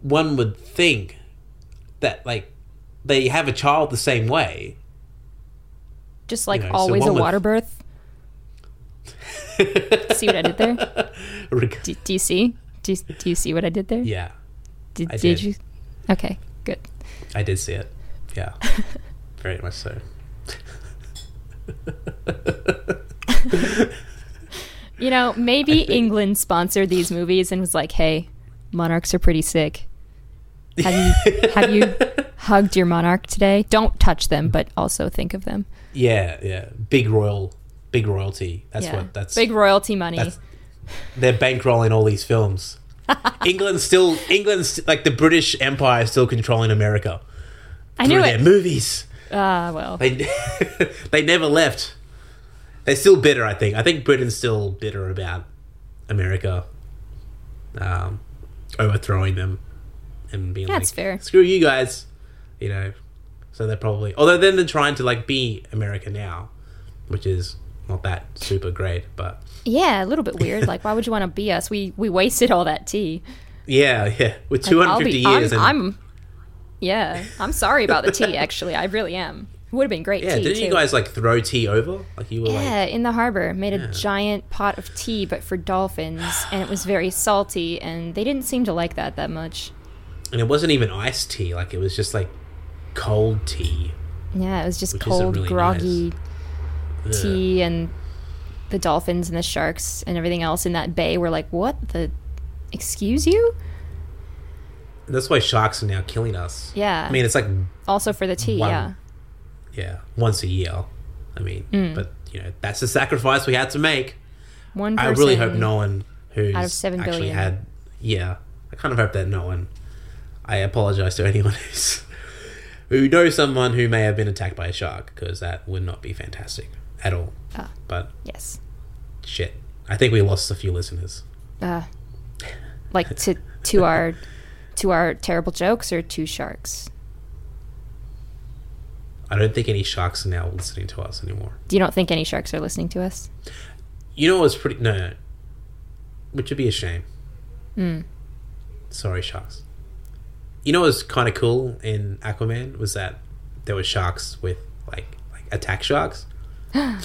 one would think that like they have a child the same way. Just like You know, so always a one would- water birth. see what I did there? Do, do you see? Do you, do you see what I did there? yeah, Did, did did. you? Okay, good. I did see it. Yeah, very much so. You know, maybe England sponsored these movies and was like, "Hey, monarchs are pretty sick. Have you have you hugged your monarch today? Don't touch them, but also think of them." Yeah, yeah. Big royal, big royalty. That's yeah. what. That's big royalty money. They're bankrolling all these films. England's still England's like the British Empire is still controlling America I through knew their it. movies. Ah, well. They they never left. They're still bitter. I think. I think Britain's still bitter about America um, overthrowing them and being That's like, fair. "Screw you guys," you know. So they're probably although then they're trying to like be America now, which is not that super great, but Yeah, a little bit weird. Like, why would you want to be us? We we wasted all that tea. yeah, yeah. With Like, two hundred be- years, I'm, and I'm- yeah, I'm sorry about the tea. Actually, I really am. It would have been great yeah, didn't too. you guys like throw tea over? Like you were yeah, like, in the harbor, made a giant pot of tea, but for dolphins, and it was very salty, and they didn't seem to like that that much. And it wasn't even iced tea. Like it was just like cold tea. Yeah, it was just cold, really groggy Ugh. tea, and the dolphins and the sharks and everything else in that bay were like, "What the? Excuse you?" That's why sharks are now killing us. Yeah. I mean, it's like Also for the tea, One- yeah. yeah, once a year. I mean, Mm. but you know, that's the sacrifice we had to make. One I really hope no one who's out of seven actually billion. had. Yeah, I kind of hope that no one. I apologize to anyone who's who knows someone who may have been attacked by a shark because that would not be fantastic at all. Ah. But Yes. shit, I think we lost a few listeners. Uh, like to to our to our terrible jokes or to sharks. I don't think any sharks are now listening to us anymore. Do you don't think any sharks are listening to us? You know what's pretty no, no, which would be a shame. Hmm. Sorry, sharks. You know what was kind of cool in Aquaman was that there were sharks with like like attack sharks, and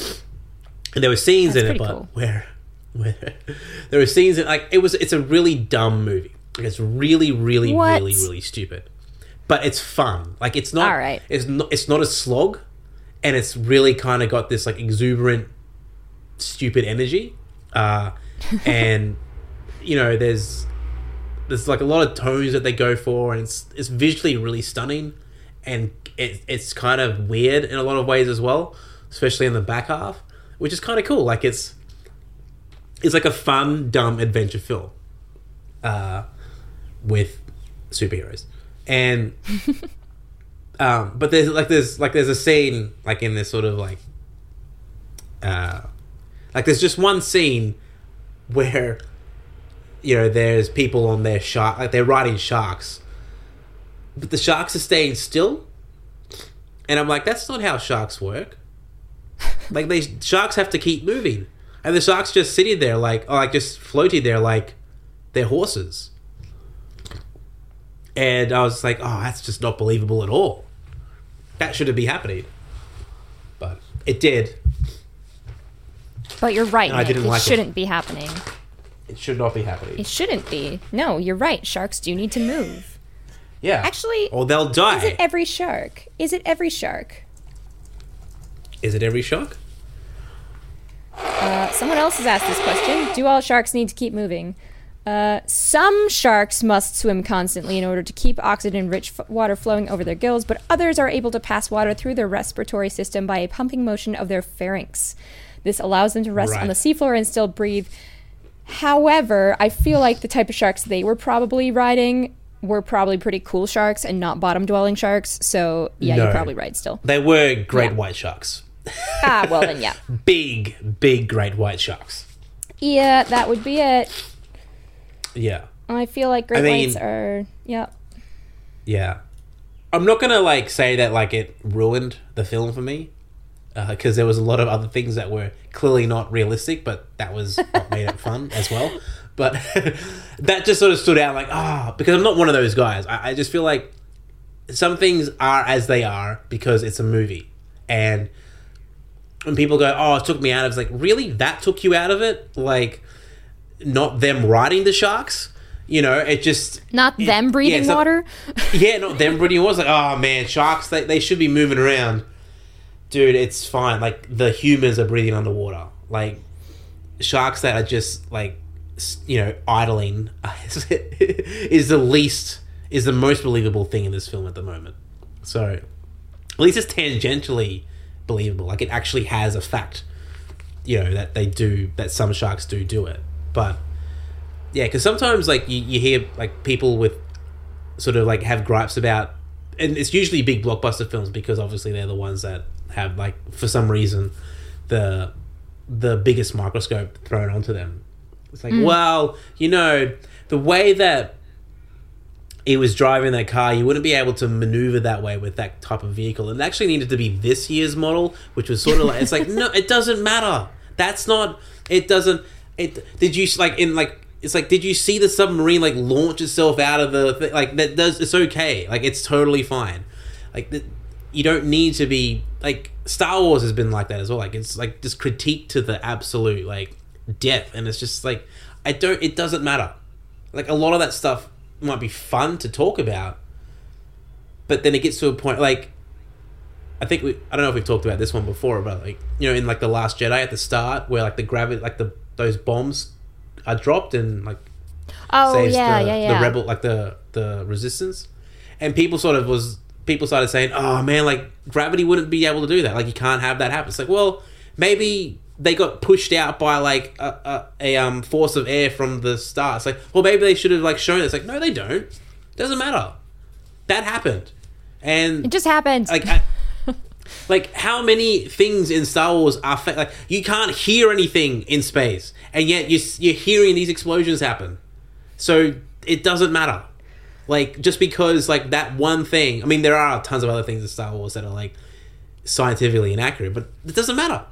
there were scenes That's in it, but cool. where where there were scenes in like it was it's a really dumb movie. Like, it's really really What? really really stupid, but it's fun. Like it's not All right. it's not it's not a slog, and it's really kind of got this like exuberant stupid energy uh and you know there's there's like a lot of tones that they go for and it's it's visually really stunning and it, it's kind of weird in a lot of ways as well especially in the back half which is kind of cool. Like it's it's like a fun dumb adventure film uh with superheroes. And um but there's like there's like there's a scene like in this sort of like uh like there's just one scene where you know there's people on their shark like they're riding sharks but the sharks are staying still and i'm like that's not how sharks work like they sharks have to keep moving and the sharks just sitting there like or like just floating there like they're horses and i was like oh that's just not believable at all that shouldn't be happening but it did But you're right. Nick. didn't it like it. shouldn't be happening. It should not be happening It shouldn't be. No, you're right. Sharks do need to move. yeah Actually, or they'll die is it every shark? Is it every shark? Is it every shark? Uh, someone else has asked this question. Do all sharks need to keep moving? Uh, some sharks must swim constantly in order to keep oxygen rich f- water flowing over their gills, but others are able to pass water through their respiratory system by a pumping motion of their pharynx. This allows them to rest on the seafloor and still breathe. However, I feel like the type of sharks they were probably riding were probably pretty cool sharks and not bottom dwelling sharks. So, yeah, No. you're probably right still. They were great Yeah. white sharks. Ah, well then, yeah. Big, big great white sharks. Yeah, that would be it. Yeah. I feel like great I mean- whites are yeah. Yeah. I'm not gonna like say that like it ruined the film for me, because there was a lot of other things that were clearly not realistic, but that was what made it fun as well. But that just sort of stood out like ah, because I'm not one of those guys. I, I just feel like some things are as they are because it's a movie, and when people go, "Oh, it took me out," of it's like, really, that took you out of it? Like, not them riding the sharks. You know, it just Not it- them breathing yeah, it's not- water. yeah, not them breathing water. was like, oh man, sharks they, they should be moving around. Dude, it's fine. Like the humans are breathing underwater. Like sharks that are just like you know idling is the least is the most believable thing in this film at the moment. So at least it's tangentially believable. Like it actually has a fact. You know that they do that some sharks do do it, but yeah, because sometimes like you, you hear like people with sort of like have gripes about and it's usually big blockbuster films because obviously they're the ones that have like for some reason the the biggest microscope thrown onto them. It's like mm. well you know the way that he was driving that car you wouldn't be able to maneuver that way with that type of vehicle. It actually needed to be this year's model which was sort of like it's like no it doesn't matter. That's not it doesn't it did you like in like it's like did you see the submarine like launch itself out of the thi- like that does it's okay. Like it's totally fine. Like the, you don't need to be like Star Wars has been like that as well. Like it's like just critique to the absolute like death, and it's just like I don't it doesn't matter. Like a lot of that stuff might be fun to talk about but then it gets to a point like I think we I don't know if we've talked about this one before, but like you know in like the Last Jedi at the start where like the gravity like the those bombs are dropped and like Oh saves yeah, the, yeah, yeah. the rebel like the the resistance. And people sort of was people started saying oh man like gravity wouldn't be able to do that. Like you can't have that happen. It's like well maybe they got pushed out by like a, a, a um force of air from the start. It's like well maybe they should have like shown it. it's like no they don't. Doesn't matter. That happened. And It just happened. like I, like how many things in Star Wars are fa- like you can't hear anything in space and yet you you're hearing these explosions happen. So it doesn't matter like just because like that one thing I mean there are tons of other things in Star Wars that are like scientifically inaccurate but it doesn't matter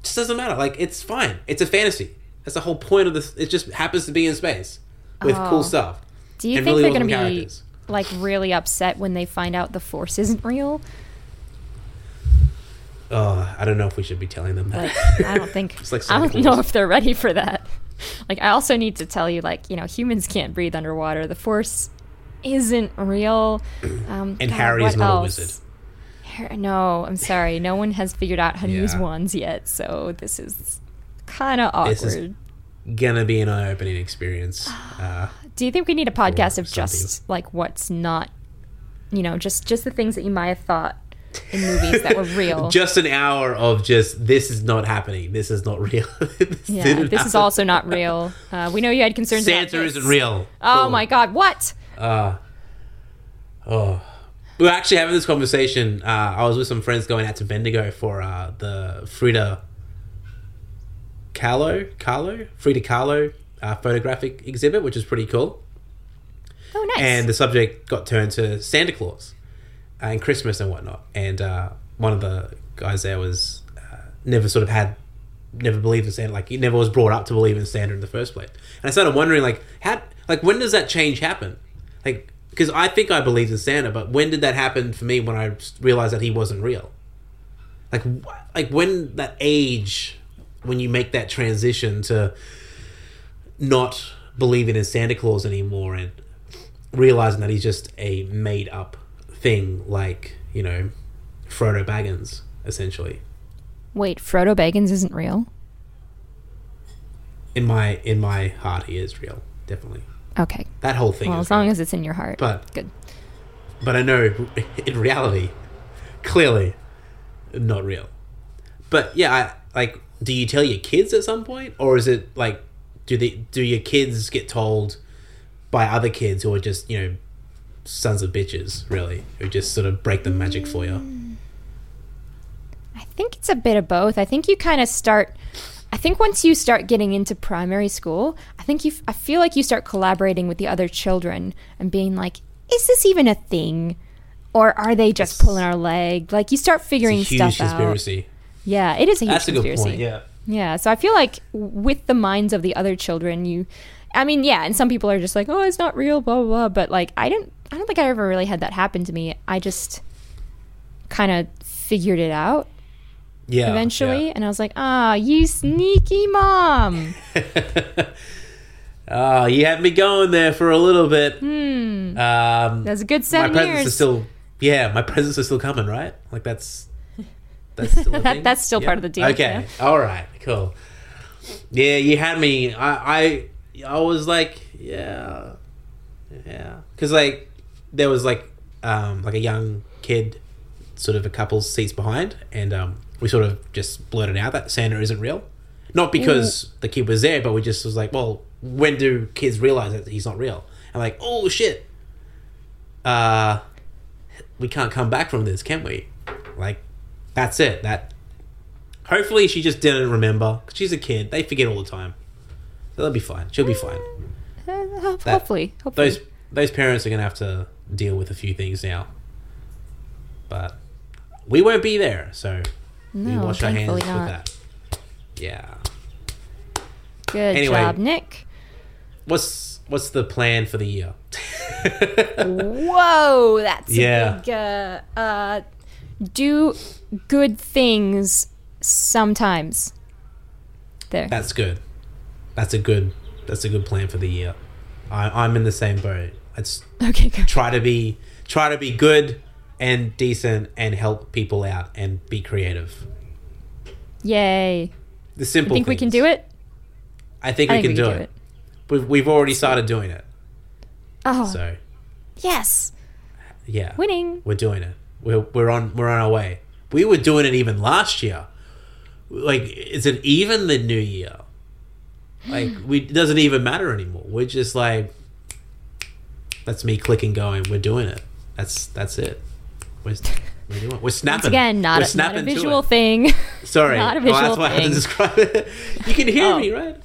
it just doesn't matter like it's fine it's a fantasy that's the whole point of this it just happens to be in space with Oh. cool stuff Do you think really they're going to be characters. like really upset when they find out the Force isn't real? oh I don't know if we should be telling them that Like, I don't think. Like I don't know if they're ready for that. Like, I also need to tell you, like, you know, humans can't breathe underwater. The Force isn't real. Um, And God, Harry is not a wizard. No, I'm sorry. No one has figured out how to use wands yet, so this is kind of This is- awkward. gonna be an eye-opening experience. Uh, Do you think we need a podcast of just like what's not, you know, just just the things that you might have thought in movies that were real? just an hour of just this is not happening. This is not real. this yeah, this is also not real. Uh, we know you had concerns. about Santa isn't real. Oh Cool. my God! What? Uh, oh, we were actually having this conversation. Uh, I was with some friends going out to Bendigo for uh, the Frida Kahlo, Kahlo, Frida Kahlo uh, photographic exhibit, which is pretty cool. Oh, nice. and the subject got turned to Santa Claus uh, and Christmas and whatnot. And uh, one of the guys there was uh, never sort of had, never believed in Santa. Like he never was brought up to believe in Santa in the first place. And I started wondering, like, how, like when does that change happen? Like, because I think I believed in Santa, but when did that happen for me when I realized that he wasn't real? Like, wh- like when that age, when you make that transition to not believing in Santa Claus anymore and realizing that he's just a made up thing, like you know, Frodo Baggins, essentially. Wait, Frodo Baggins isn't real. In my in my heart, he is real, definitely. Okay. That whole thing. Well, as long as it's in your heart. But- good. but I know in reality, clearly, not real. But yeah, I, like, do you tell your kids at some point, or is it like, do they do your kids get told by other kids who are just you know, sons of bitches, really, who just sort of break the magic for you? I think it's a bit of both. I think you kind of start. I think once you start getting into primary school, think you. f- I feel like you start collaborating with the other children and being like, "Is this even a thing?" Or are they just It's- pulling our leg? Like you start figuring It's a huge stuff out. conspiracy. Yeah, it is a huge That's a good conspiracy. point. Yeah. Yeah, so I feel like with the minds of the other children, you, I mean, yeah, and some people are just like, oh, it's not real, blah blah blah. But like, I didn't, I don't think I ever really had that happen to me. I just kind of figured it out Yeah. eventually, and I was like, ah, you sneaky mom. Oh, you had me going there for a little bit. Hmm, Um, that's a good my seven presents years. are still yeah my presents are still coming right like that's that's still a That- thing? that's still Yeah. part of the deal, okay all right cool yeah you had me i i i was like yeah yeah because like there was like um like a young kid sort of a couple seats behind and um we sort of just blurted out that santa isn't real not because the kid was there but we just was like well when do kids realize that he's not real? And like oh shit. Uh we can't come back from this can we? Like that's it. That hopefully she just didn't remember she's a kid. They forget all the time. So they'll be fine. She'll be fine. Uh, ho- That- hopefully, hopefully. those those parents are gonna have to deal with a few things now. But we won't be there so we wash our hands thankfully with that. Yeah. Good Anyway. job, Nick. What's what's the plan for the year Whoa, that's Yeah. a big. Uh, uh, do good things sometimes. There. That's good. That's a good. That's a good plan for the year. I, I'm in the same boat. Let's okay, good. try to be try to be good and decent and help people out and be creative. Yay. The simple. You think we can do it? I think, I we, think can, do, it. We've we've already started doing it. Oh, So yes. yeah, Winning. we're doing it. We're we're on we're on our way. We were doing it even last year. Like, is it even the new year? Like, we it doesn't even matter anymore. We're just like, that's me clicking, going. We're doing it. That's that's it. We're, we're doing. it. We're snapping. Once again, not, a, not a visual thing. Sorry, not a Oh, that's visual why I had to describe it. You can hear Oh. me, right?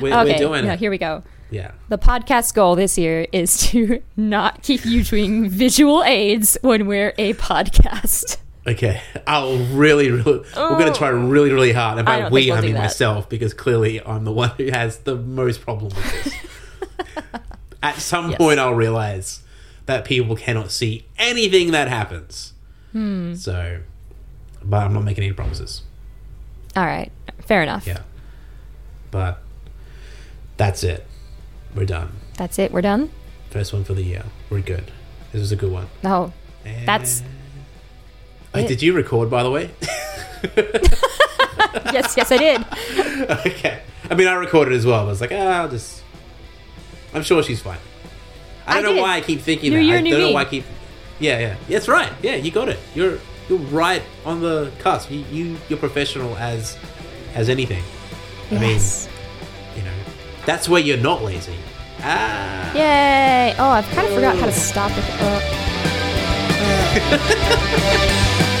We're, okay, we're doing no, it. here we go. Yeah. The podcast goal this year is to not keep you doing visual aids when we're a podcast. Okay, I'll really, really. We're going to try really, really hard. And I by don't we, we'll I mean myself, because clearly I'm the one who has the most problem with this. At some Yes. point, I'll realize that people cannot see anything that happens. Hmm. So, but I'm not making any promises. All right, fair enough. Yeah, but that's it. We're done. That's it. We're done. First one for the year. We're good. This was a good one. No, And- That's Wait, it. did you record, by the way? yes, yes, I did. okay. I mean, I recorded as well. But I was like, ah, I'll just. I'm sure she's fine. I I don't know did. why I keep thinking New that. year, I new don't know why I keep. Yeah, yeah, that's right. Yeah, you got it. You're you're right on the cusp. You, you you're professional as as anything. I Yes. mean, you know, that's where you're not lazy. Ah. Yay! Oh, I've kind of forgot how to stop it. Uh,